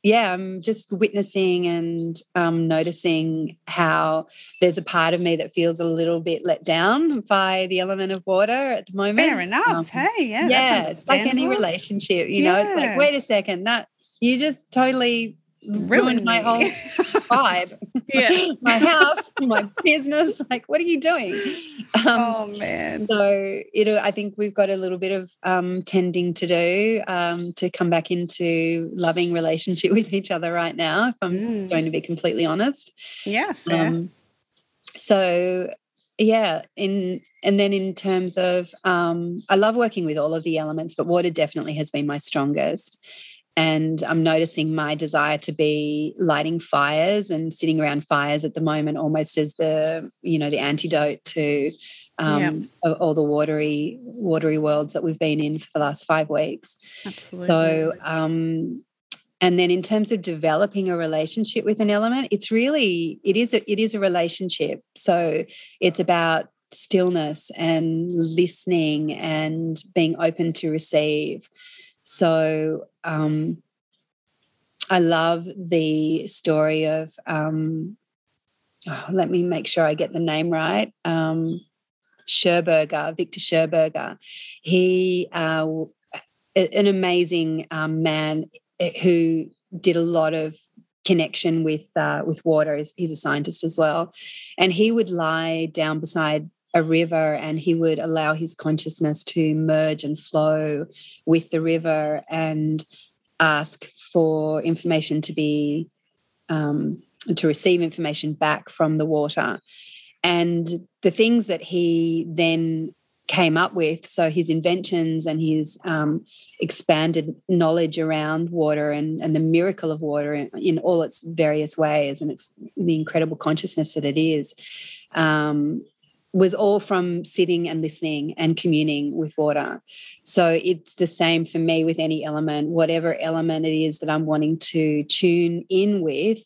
yeah, I'm just witnessing and um, noticing how there's a part of me that feels a little bit let down by the element of water at the moment. Fair enough. Um, hey, yeah. yeah, it's like any relationship, you know. It's like, wait a second, that you just totally ruined, my whole vibe. Yeah. my house, my business. Like, what are you doing? Um, oh, man. so it, I think we've got a little bit of um, tending to do um, to come back into loving relationship with each other right now. If I'm Mm. going to be completely honest. Yeah. Um, so yeah, in and then in terms of um, I love working with all of the elements, but water definitely has been my strongest. And I'm noticing my desire to be lighting fires and sitting around fires at the moment, almost as the you know the antidote to um, all the watery watery worlds that we've been in for the last five weeks. Absolutely. So, um, and then in terms of developing a relationship with an element, it's really it is a, it is a relationship. So it's about stillness and listening and being open to receive. So um, I love the story of. Um, oh, let me make sure I get the name right. Um, Schauberger, Victor Schauberger. He uh, an amazing um, man eh, who did a lot of connection with uh, with water. He's, he's a scientist as well, and he would lie down beside a river and he would allow his consciousness to merge and flow with the river and ask for information to be um, to receive information back from the water. And the things that he then came up with so his inventions and his um, expanded knowledge around water and, and the miracle of water in, in all its various ways and it's the incredible consciousness that it is um, was all from sitting and listening and communing with water so it's the same for me with any element whatever element it is that i'm wanting to tune in with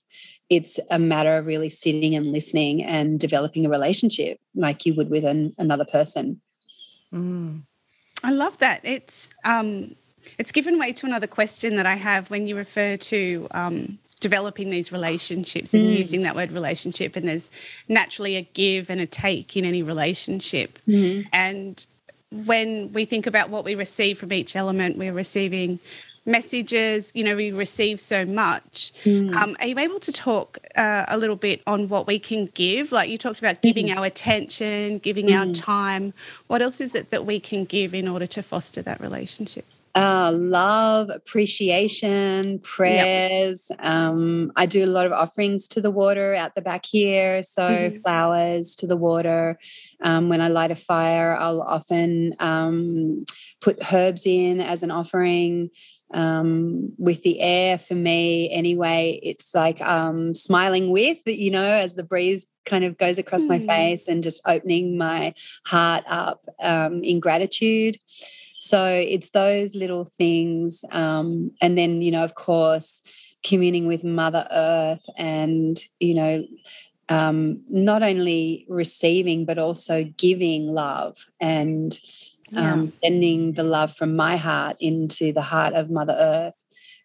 it's a matter of really sitting and listening and developing a relationship like you would with an, another person Mm. I love that. It's um, it's given way to another question that I have when you refer to um, developing these relationships and Mm. using that word relationship. And there's naturally a give and a take in any relationship. And when we think about what we receive from each element, we're receiving messages, you know, we receive so much. Um, are you able to talk uh, a little bit on what we can give? Like you talked about giving our attention, giving our time. What else is it that we can give in order to foster that relationship? Uh, love, appreciation, prayers. Um, I do a lot of offerings to the water out the back here. So, Mhm. flowers to the water. Um, when I light a fire, I'll often um, put herbs in as an offering. Um, with the air, for me, anyway, it's like um, smiling with, you know, as the breeze kind of goes across my Mm. face and just opening my heart up um, in gratitude. So it's those little things. Um, and then, you know, of course, communing with Mother Earth and, you know, um, not only receiving, but also giving love and um, sending the love from my heart into the heart of Mother Earth.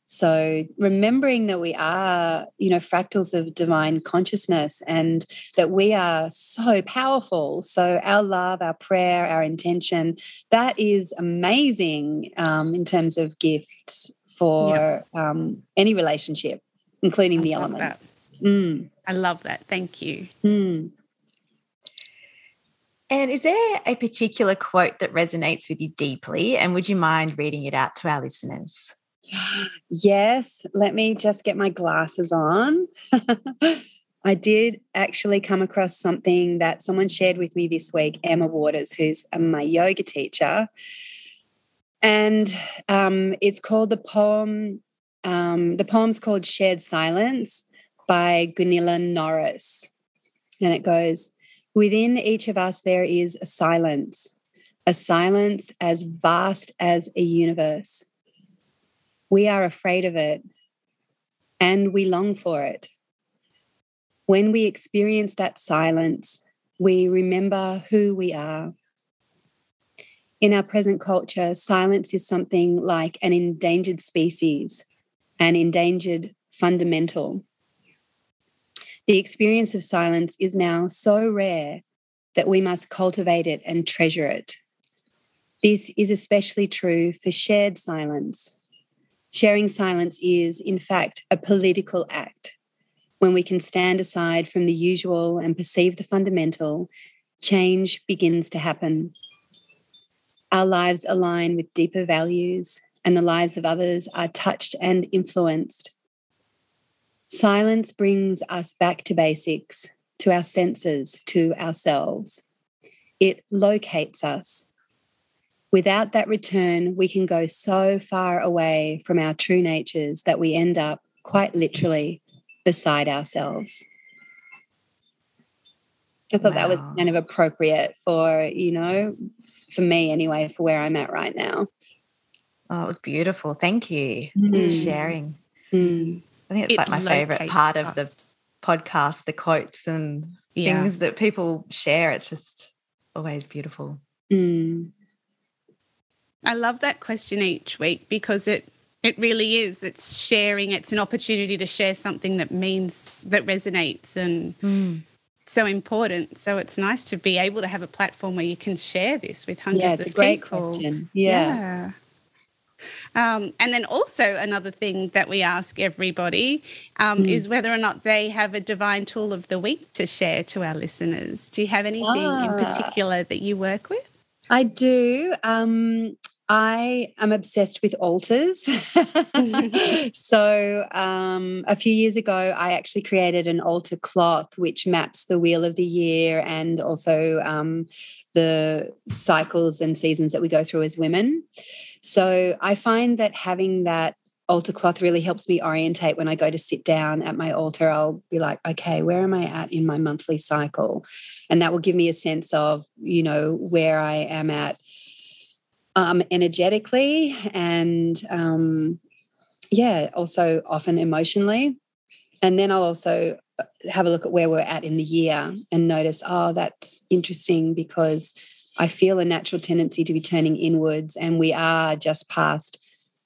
So remembering that we are, you know, fractals of divine consciousness and that we are so powerful. So our love, our prayer, our intention, that is amazing um, in terms of gifts for yeah. um, any relationship, including I the element. Mm. I love that. Thank you. Mm. And is there a particular quote that resonates with you deeply? And would you mind reading it out to our listeners? Yes, let me just get my glasses on. I did actually come across something that someone shared with me this week, Emma Waters, who's my yoga teacher. And um, it's called the poem, um, the poem's called Shared Silence by Gunilla Norris. And it goes, Within each of us, there is a silence, a silence as vast as a universe we are afraid of it and we long for it. When we experience that silence, we remember who we are. In our present culture, silence is something like an endangered species, an endangered fundamental. The experience of silence is now so rare that we must cultivate it and treasure it. This is especially true for shared silence, Sharing silence is, in fact, a political act. When we can stand aside from the usual and perceive the fundamental, change begins to happen. Our lives align with deeper values, and the lives of others are touched and influenced. Silence brings us back to basics, to our senses, to ourselves. It locates us, Without that return, we can go so far away from our true natures that we end up quite literally beside ourselves. I thought wow. that was kind of appropriate for, you know, for me anyway, for where I'm at right now. Oh, it was beautiful. Thank you mm. for sharing. Mm. I think it's it like my favorite part us. of the podcast, the quotes and yeah. things that people share. It's just always beautiful. Mm. I love that question each week because it it really is. It's sharing. It's an opportunity to share something that means that resonates and mm. so important. So it's nice to be able to have a platform where you can share this with hundreds yeah, of people. Question. Yeah. yeah. Um, and then also another thing that we ask everybody um, mm. is whether or not they have a divine tool of the week to share to our listeners. Do you have anything ah. in particular that you work with? I do. Um, I am obsessed with altars. so, um, a few years ago, I actually created an altar cloth which maps the wheel of the year and also um, the cycles and seasons that we go through as women. So, I find that having that altar cloth really helps me orientate when I go to sit down at my altar. I'll be like, okay, where am I at in my monthly cycle? And that will give me a sense of, you know, where I am at um, energetically and um, yeah, also often emotionally. And then I'll also uh, have a look at where we're at in the year and notice, oh, that's interesting because I feel a natural tendency to be turning inwards, and we are just past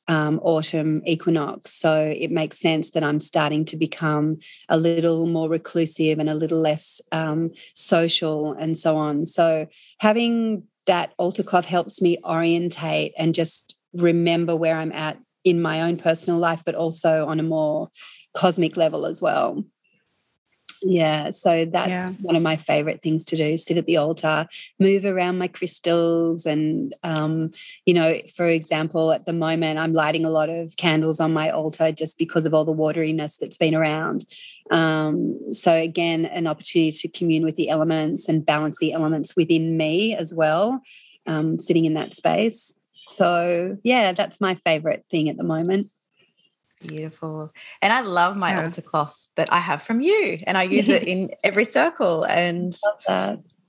um, autumn equinox. So it makes sense that I'm starting to become a little more reclusive and a little less um, social and so on. So having that altar cloth helps me orientate and just remember where I'm at in my own personal life, but also on a more cosmic level as well. Yeah, so that's yeah. one of my favorite things to do sit at the altar, move around my crystals. And, um, you know, for example, at the moment, I'm lighting a lot of candles on my altar just because of all the wateriness that's been around. Um, so, again, an opportunity to commune with the elements and balance the elements within me as well, um, sitting in that space. So, yeah, that's my favorite thing at the moment. Beautiful. And I love my yeah. altar cloth that I have from you, and I use it in every circle. And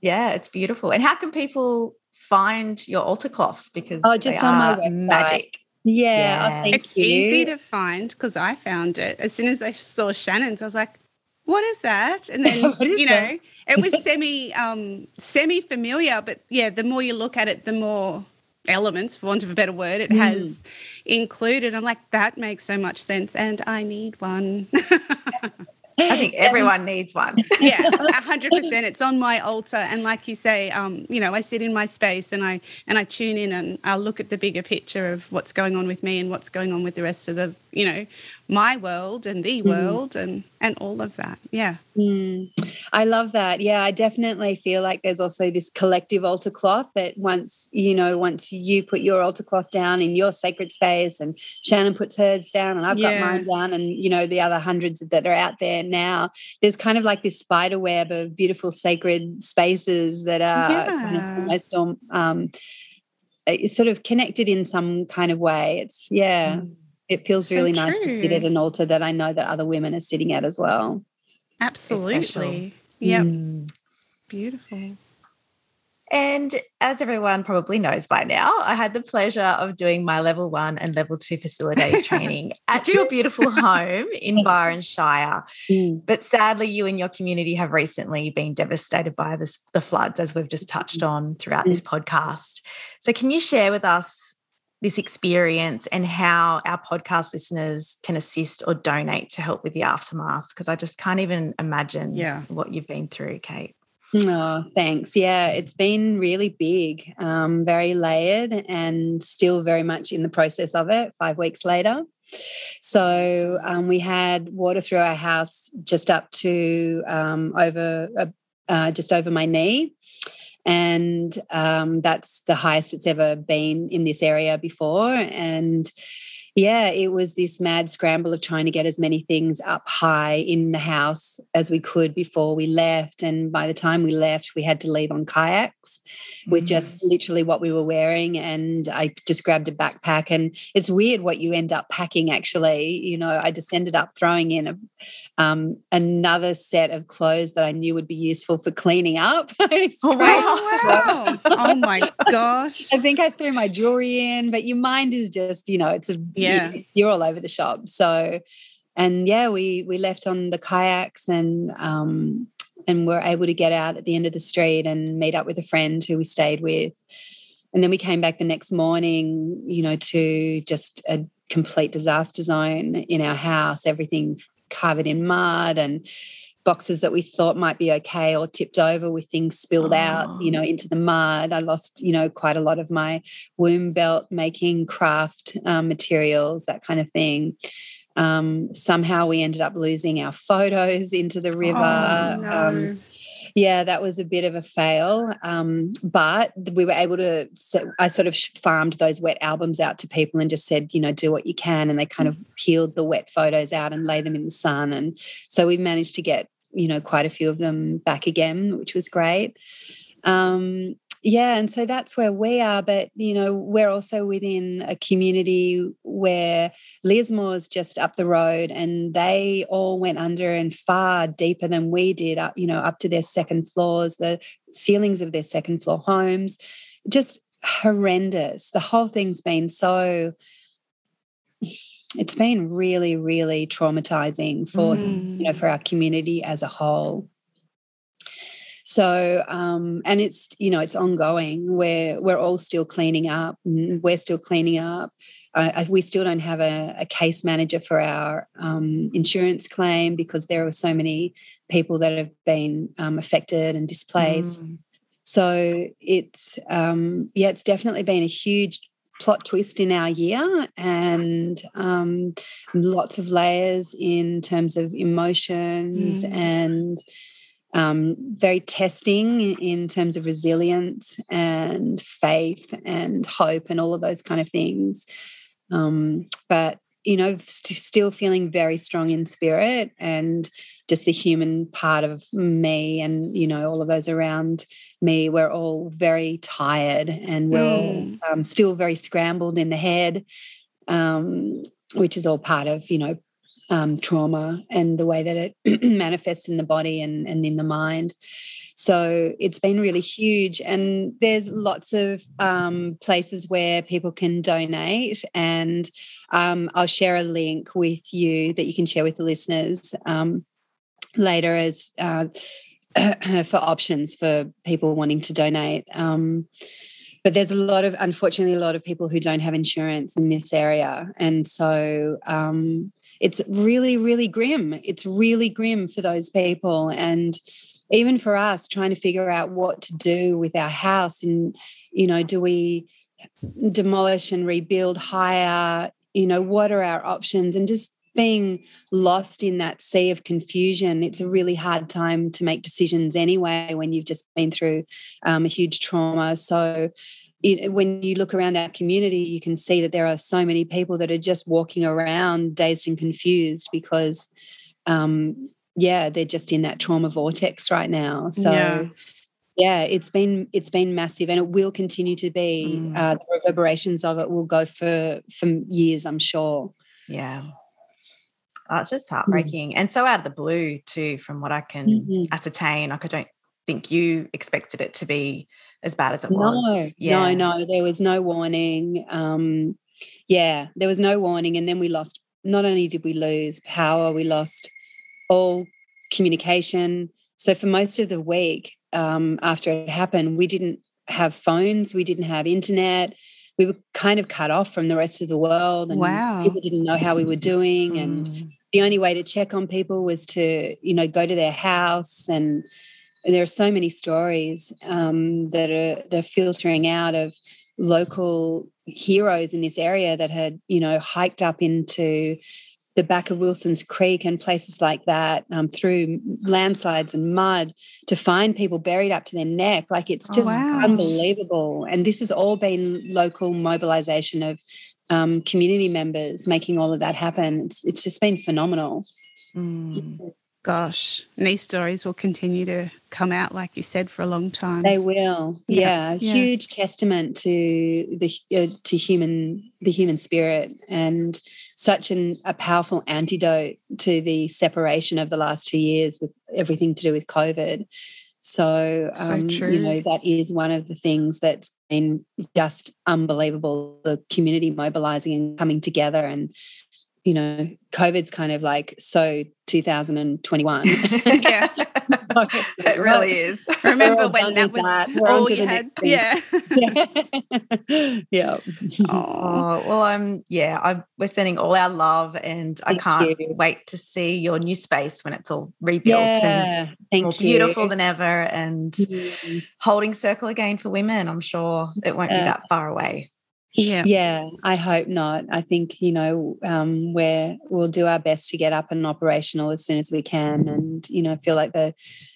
yeah, it's beautiful. And how can people find your altar cloths? Because oh, just on my website. magic. Yeah, oh, it's you. easy to find because I found it as soon as I saw Shannon's. I was like, "What is that?" And then you know, that? it was semi um, semi familiar, but yeah, the more you look at it, the more elements, for want of a better word, it mm. has included. I'm like, that makes so much sense, and I need one. I think everyone needs one. yeah, hundred percent. It's on my altar, and like you say, um, you know, I sit in my space and I and I tune in and I'll look at the bigger picture of what's going on with me and what's going on with the rest of the, you know, my world and the mm. world and and all of that yeah mm. i love that yeah i definitely feel like there's also this collective altar cloth that once you know once you put your altar cloth down in your sacred space and shannon puts hers down and i've yeah. got mine down and you know the other hundreds that are out there now there's kind of like this spider web of beautiful sacred spaces that are yeah. kind of almost all um, eh, sort of connected in some kind of way it's yeah mm it feels so really true. nice to sit at an altar that I know that other women are sitting at as well. Absolutely. Yep. Mm. Beautiful. And as everyone probably knows by now, I had the pleasure of doing my level one and level two facilitator training at your beautiful home in Byron Shire. Mm. But sadly, you and your community have recently been devastated by this, the floods, as we've just touched mm. on throughout mm. this podcast. So, can you share with us this experience and how our podcast listeners can assist or donate to help with the aftermath because I just can't even imagine yeah. what you've been through, Kate. Oh, thanks. Yeah, it's been really big, um, very layered, and still very much in the process of it. Five weeks later, so um, we had water through our house just up to um, over uh, uh just over my knee, and um, that's the highest it's ever been in this area before. And yeah, it was this mad scramble of trying to get as many things up high in the house as we could before we left. And by the time we left, we had to leave on kayaks with just mm. literally what we were wearing. And I just grabbed a backpack. And it's weird what you end up packing, actually. You know, I just ended up throwing in a, um, another set of clothes that I knew would be useful for cleaning up. oh, wow. oh my gosh. I think I threw my jewelry in, but your mind is just, you know, it's a yeah. you're all over the shop. So and yeah we we left on the kayaks and um and we're able to get out at the end of the street and meet up with a friend who we stayed with. And then we came back the next morning you know to just a complete disaster zone in our house everything covered in mud and boxes that we thought might be okay or tipped over with things spilled oh. out, you know, oh. into the mud. I lost, you know, quite a lot of my womb belt making craft um, materials, that kind of thing. Um, somehow we ended up losing our photos into the river. Oh, no. um, yeah, that was a bit of a fail. Um, but we were able to, I sort of farmed those wet albums out to people and just said, you know, do what you can. And they kind of peeled the wet photos out and lay them in the sun. And so we managed to get you know quite a few of them back again, which was great. Um, yeah, and so that's where we are. But you know, we're also within a community where Lismore's just up the road, and they all went under and far deeper than we did. Up, you know, up to their second floors, the ceilings of their second floor homes, just horrendous. The whole thing's been so it's been really, really traumatizing for mm. you know for our community as a whole. So, um, and it's you know it's ongoing. We're we're all still cleaning up. We're still cleaning up. Uh, we still don't have a, a case manager for our um, insurance claim because there are so many people that have been um, affected and displaced. Mm. So it's um, yeah, it's definitely been a huge plot twist in our year and um, lots of layers in terms of emotions mm. and um, very testing in terms of resilience and faith and hope and all of those kind of things. Um, but you know, st- still feeling very strong in spirit and just the human part of me and, you know, all of those around me. We're all very tired and we're mm. all um, still very scrambled in the head, um, which is all part of, you know, um, trauma and the way that it manifests in the body and, and in the mind. So it's been really huge. And there's lots of um, places where people can donate. And um, I'll share a link with you that you can share with the listeners um, later as uh, for options for people wanting to donate. Um, but there's a lot of unfortunately a lot of people who don't have insurance in this area and so um, it's really really grim. It's really grim for those people. And even for us trying to figure out what to do with our house and you know do we demolish and rebuild higher? You know what are our options? And just being lost in that sea of confusion it's a really hard time to make decisions anyway when you've just been through um, a huge trauma. So it, when you look around our community, you can see that there are so many people that are just walking around dazed and confused because, um, yeah, they're just in that trauma vortex right now. So, yeah. yeah it's been it's been massive, and it will continue to be. Mm. Uh, the reverberations of it will go for for years, I'm sure. Yeah. Oh, it's just mm. heartbreaking mm. and so out of the blue too from what i can mm-hmm. ascertain like i don't think you expected it to be as bad as it no, was. Yeah. No, no, there was no warning. Um, yeah, there was no warning. And then we lost, not only did we lose power, we lost all communication. So for most of the week um, after it happened, we didn't have phones, we didn't have internet. We were kind of cut off from the rest of the world, and wow. people didn't know how we were doing. And mm. the only way to check on people was to, you know, go to their house and there are so many stories um, that are they're filtering out of local heroes in this area that had you know hiked up into the back of Wilson's Creek and places like that um, through landslides and mud to find people buried up to their neck. Like it's oh, just oh, wow. unbelievable. And this has all been local mobilization of um, community members making all of that happen. It's, it's just been phenomenal. Mm. Gosh, and these stories will continue to come out, like you said, for a long time. They will, yeah. yeah. Huge testament to the uh, to human the human spirit, and such an, a powerful antidote to the separation of the last two years with everything to do with COVID. So, um, so you know, that is one of the things that's been just unbelievable. The community mobilizing and coming together and you know, COVID's kind of like so 2021. yeah. it really is. Remember when that was that. all you had? Yeah. yeah. yeah. Oh, well, I'm, yeah, I'm, we're sending all our love and Thank I can't you. wait to see your new space when it's all rebuilt yeah. and Thank more beautiful than ever and mm-hmm. holding circle again for women. I'm sure it won't be that far away. Yeah. Yeah, I hope not. I think, you know, um, we're, we'll do our best to get up and operational as soon as we can. And, you know, feel like the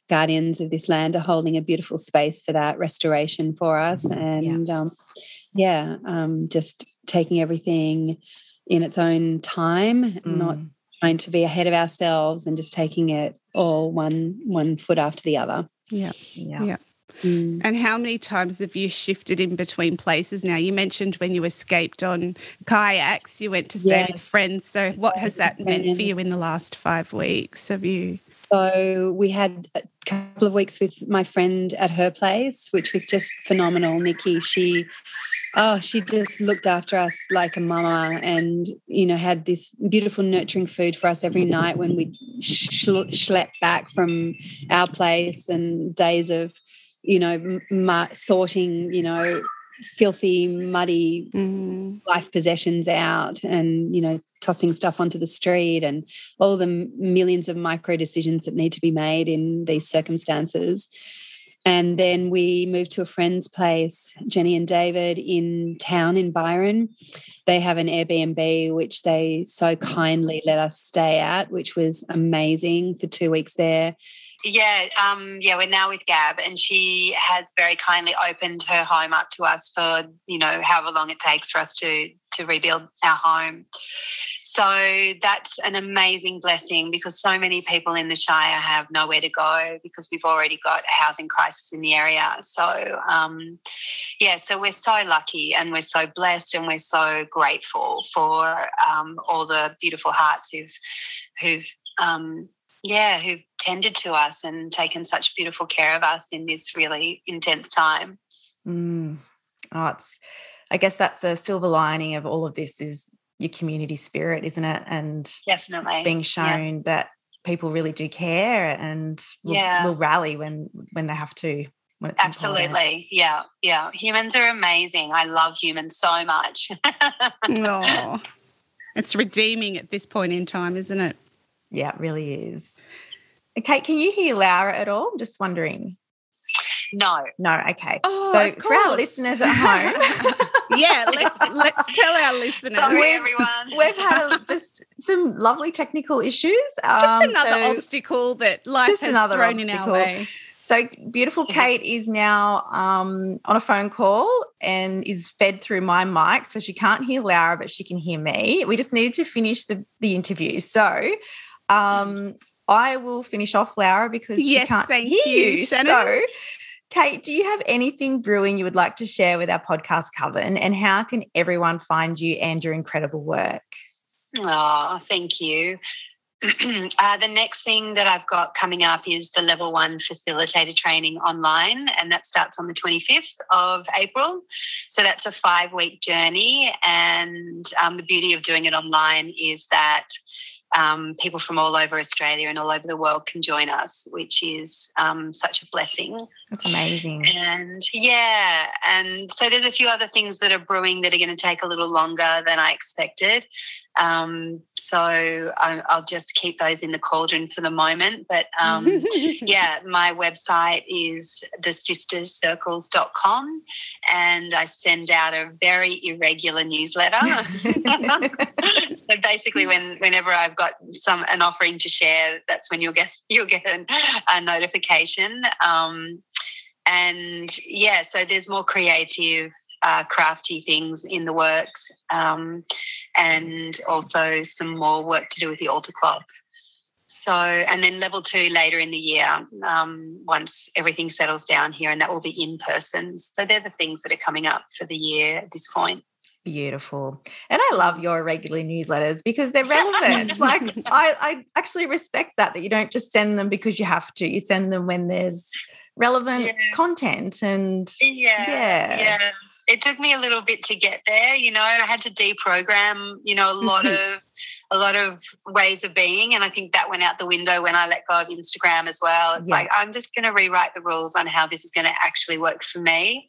guardians of this land are holding a beautiful space for that restoration for us. And yeah, um, yeah um, just taking everything in its own time, mm. not trying to be ahead of ourselves and just taking it all one one foot after the other. Yeah. Yeah. Yeah. Mm. And how many times have you shifted in between places now? You mentioned when you escaped on kayaks, you went to stay yes. with friends. So, what has that meant for you in the last five weeks? Have you? So, we had a couple of weeks with my friend at her place, which was just phenomenal. Nikki, she oh she just looked after us like a mama and you know had this beautiful nurturing food for us every night when we schlepped back from our place and days of you know, m- sorting, you know, filthy, muddy mm. life possessions out and, you know, tossing stuff onto the street and all the millions of micro decisions that need to be made in these circumstances. And then we moved to a friend's place, Jenny and David, in town in Byron. They have an Airbnb, which they so kindly let us stay at, which was amazing for two weeks there. Yeah, um, yeah, we're now with Gab, and she has very kindly opened her home up to us for you know however long it takes for us to to rebuild our home. So that's an amazing blessing because so many people in the Shire have nowhere to go because we've already got a housing crisis in the area. So um, yeah, so we're so lucky and we're so blessed and we're so grateful for um, all the beautiful hearts who've who've um, yeah, who've tended to us and taken such beautiful care of us in this really intense time. Mm. Oh, it's, I guess that's a silver lining of all of this is your community spirit, isn't it? And definitely being shown yeah. that people really do care and will, yeah. will rally when when they have to. when it's Absolutely. important. Yeah. Yeah. Humans are amazing. I love humans so much. oh, it's redeeming at this point in time, isn't it? Yeah, it really is. And Kate, can you hear Laura at all? I'm just wondering. no. No, okay. Oh, so of for our listeners at home, yeah, let's let's tell our listeners. Sorry, we've- everyone. we've had a, just some lovely technical issues. just Um, another so- obstacle that life just has another thrown in our way. So beautiful Kate is now um, on a phone call and is fed through my mic, so she can't hear Laura, but she can hear me. We just needed to finish the the interview, so um, I will finish off Laura because she can't thank hear you, you. Shannon. So, Kate, do you have anything brewing you would like to share with our podcast coven, and how can everyone find you and your incredible work? Oh, thank you. uh, the next thing that I've got coming up is the level one facilitator training online, and that starts on the 25th of April. So that's a five week journey. And um, the beauty of doing it online is that um, people from all over Australia and all over the world can join us, which is um, such a blessing. That's amazing. And yeah, and so there's a few other things that are brewing that are going to take a little longer than I expected. Um, so I, I'll just keep those in the cauldron for the moment. But um, yeah, my website is thesisterscircles.com and I send out a very irregular newsletter. so basically when whenever I've got some an offering to share, that's when you'll get you'll get an, a notification. Um, and yeah, so there's more creative, uh, crafty things in the works, um, and also some more work to do with the altar cloth. So, and then level two later in the year, um, once everything settles down here, and that will be in person. So, they're the things that are coming up for the year at this point. Beautiful. And I love your regular newsletters because they're relevant. like I, I actually respect that that you don't just send them because you have to. You send them when there's relevant Yeah. content and Yeah, Yeah. yeah. It took me a little bit to get there. You know, I had to deprogram. You know, a lot of a lot of ways of being, and I think that went out the window when I let go of Instagram as well. It's Yeah. like I'm just going to rewrite the rules on how this is going to actually work for me,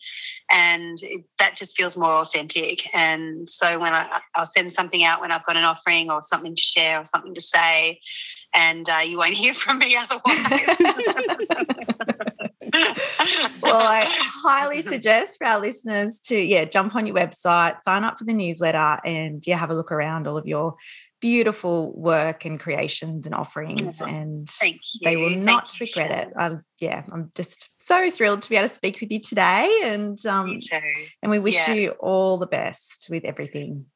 and it, that just feels more authentic. And so when I I'll send something out when I've got an offering or something to share or something to say, and uh, you won't hear from me otherwise. well, I highly suggest for our listeners to yeah, jump on your website, sign up for the newsletter and yeah, have a look around all of your beautiful work and creations and offerings and Thank you. they will Thank not you, regret it. Shannon. Um, yeah, I'm just so thrilled to be able to speak with you today, and um, and we wish Yeah. you all the best with everything.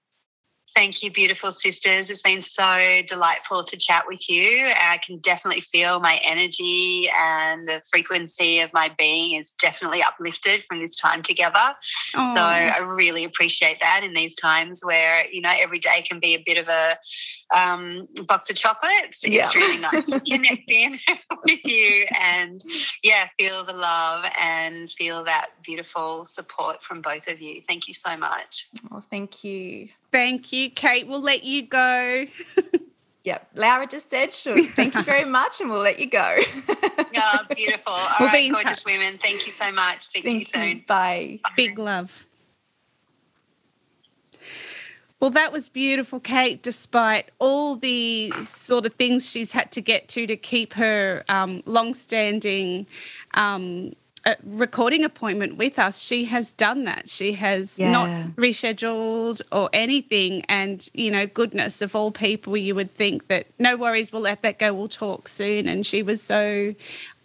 Thank you, beautiful sisters. It's been so delightful to chat with you. I can definitely feel my energy and the frequency of my being is definitely uplifted from this time together. So I really appreciate that in these times where, you know, every day can be a bit of a um, box of chocolates. It's really nice to connect in with you and, yeah, feel the love and feel that beautiful support from both of you. Thank you so much. Oh, thank you. Thank you, Kate. We'll let you go. Yep, Laura just said, "Sure, thank you very much," and we'll let you go. Oh, beautiful. All We'll right, gorgeous touch. women. Thank you so much. Speak to you Thank you. soon. Bye. Big love. Well, that was beautiful, Kate, despite all the sort of things she's had to get to to keep her um, long standing um, uh, recording appointment with us. She has done that. She has Yeah. not rescheduled or anything. And, you know, goodness of all people, you would think that no worries, we'll let that go, we'll talk soon. And she was so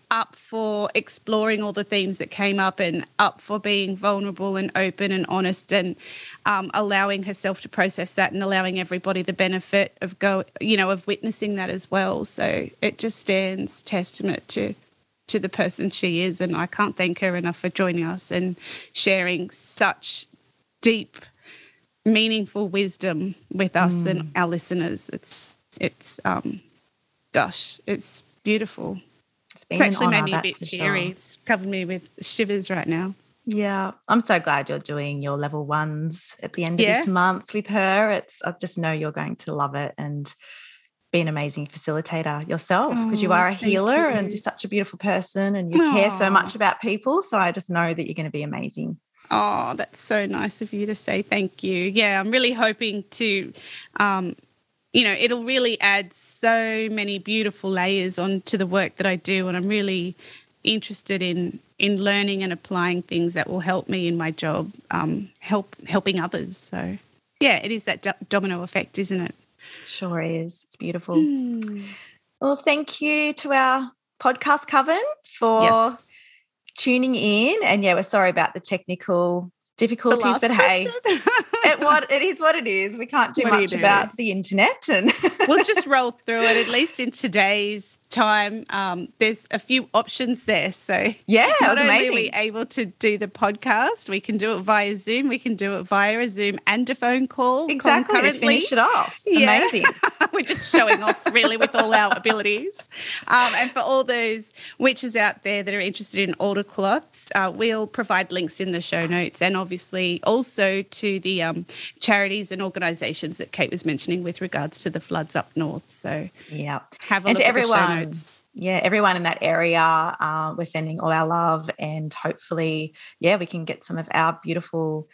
up for exploring all the themes that came up and up for being vulnerable and open and honest and um, allowing herself to process that and allowing everybody the benefit of go you know of witnessing that as well so it just stands testament to to the person she is and I can't thank her enough for joining us and sharing such deep meaningful wisdom with us and our listeners it's it's um gosh it's beautiful It's it's actually made me a bit teary. sure. It's covered me with shivers right now. Yeah, I'm so glad you're doing your level ones at the end of Yeah. this month with her. It's I just know you're going to love it, and be an amazing facilitator yourself because you are a healer you. and you're such a beautiful person and you care so much about people. So I just know that you're going to be amazing. Oh, that's so nice of you to say thank you. Yeah, I'm really hoping to, um, you know, it'll really add so many beautiful layers onto the work that I do. And I'm really interested in in learning and applying things that will help me in my job, um, help helping others. So, yeah, it is that do- domino effect, isn't it? Sure is. It's beautiful. Mm. Well, thank you to our podcast coven for yes. tuning in. And yeah, we're sorry about the technical difficulties, but hey, it what it is what it is. We can't do what much do about the internet, and we'll just roll through it. At least in today's time, um, there's a few options there. So yeah, not only amazing. are we able to do the podcast, we can do it via Zoom. We can do it via a Zoom and a phone call. Exactly to finish it off. Yeah. Amazing. We're just showing off really with all our abilities. Um, and for all those witches out there that are interested in altar cloths, uh, we'll provide links in the show notes and obviously also to the um, charities and organisations that Kate was mentioning with regards to the floods up north. So yeah, have a and look to everyone. Yeah, everyone in that area, uh, we're sending all our love, and hopefully, yeah, we can get some of our beautiful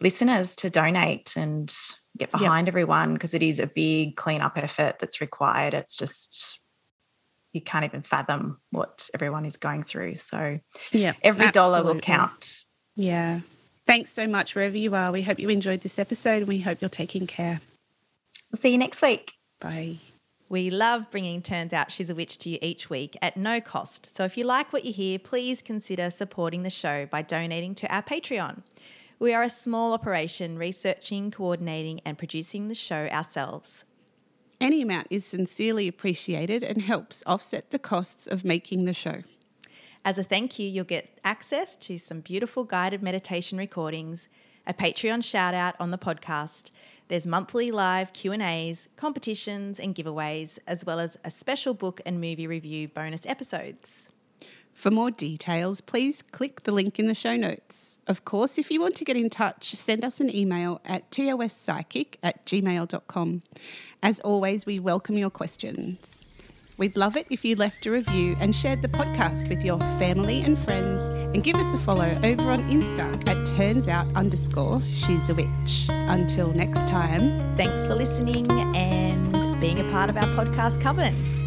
listeners to donate and get behind yep. everyone because it is a big cleanup effort that's required. It's just you can't even fathom what everyone is going through. So yeah, every absolutely. dollar will count. Yeah. Thanks so much wherever you are. We hope you enjoyed this episode and we hope you're taking care. We'll see you next week. Bye. We love bringing Turns Out She's a Witch to you each week at no cost. So if you like what you hear, please consider supporting the show by donating to our Patreon. We are a small operation researching, coordinating, and producing the show ourselves. Any amount is sincerely appreciated and helps offset the costs of making the show. As a thank you, you'll get access to some beautiful guided meditation recordings, a Patreon shout out on the podcast. There's monthly live Q&As, competitions and giveaways, as well as a special book and movie review bonus episodes. For more details, please click the link in the show notes. Of course, if you want to get in touch, send us an email at tospsychic at gmail.com. As always, we welcome your questions. We'd love it if you left a review and shared the podcast with your family and friends and give us a follow over on Insta at turns out underscore she's a witch. Until next time, thanks for listening and being a part of our podcast coven.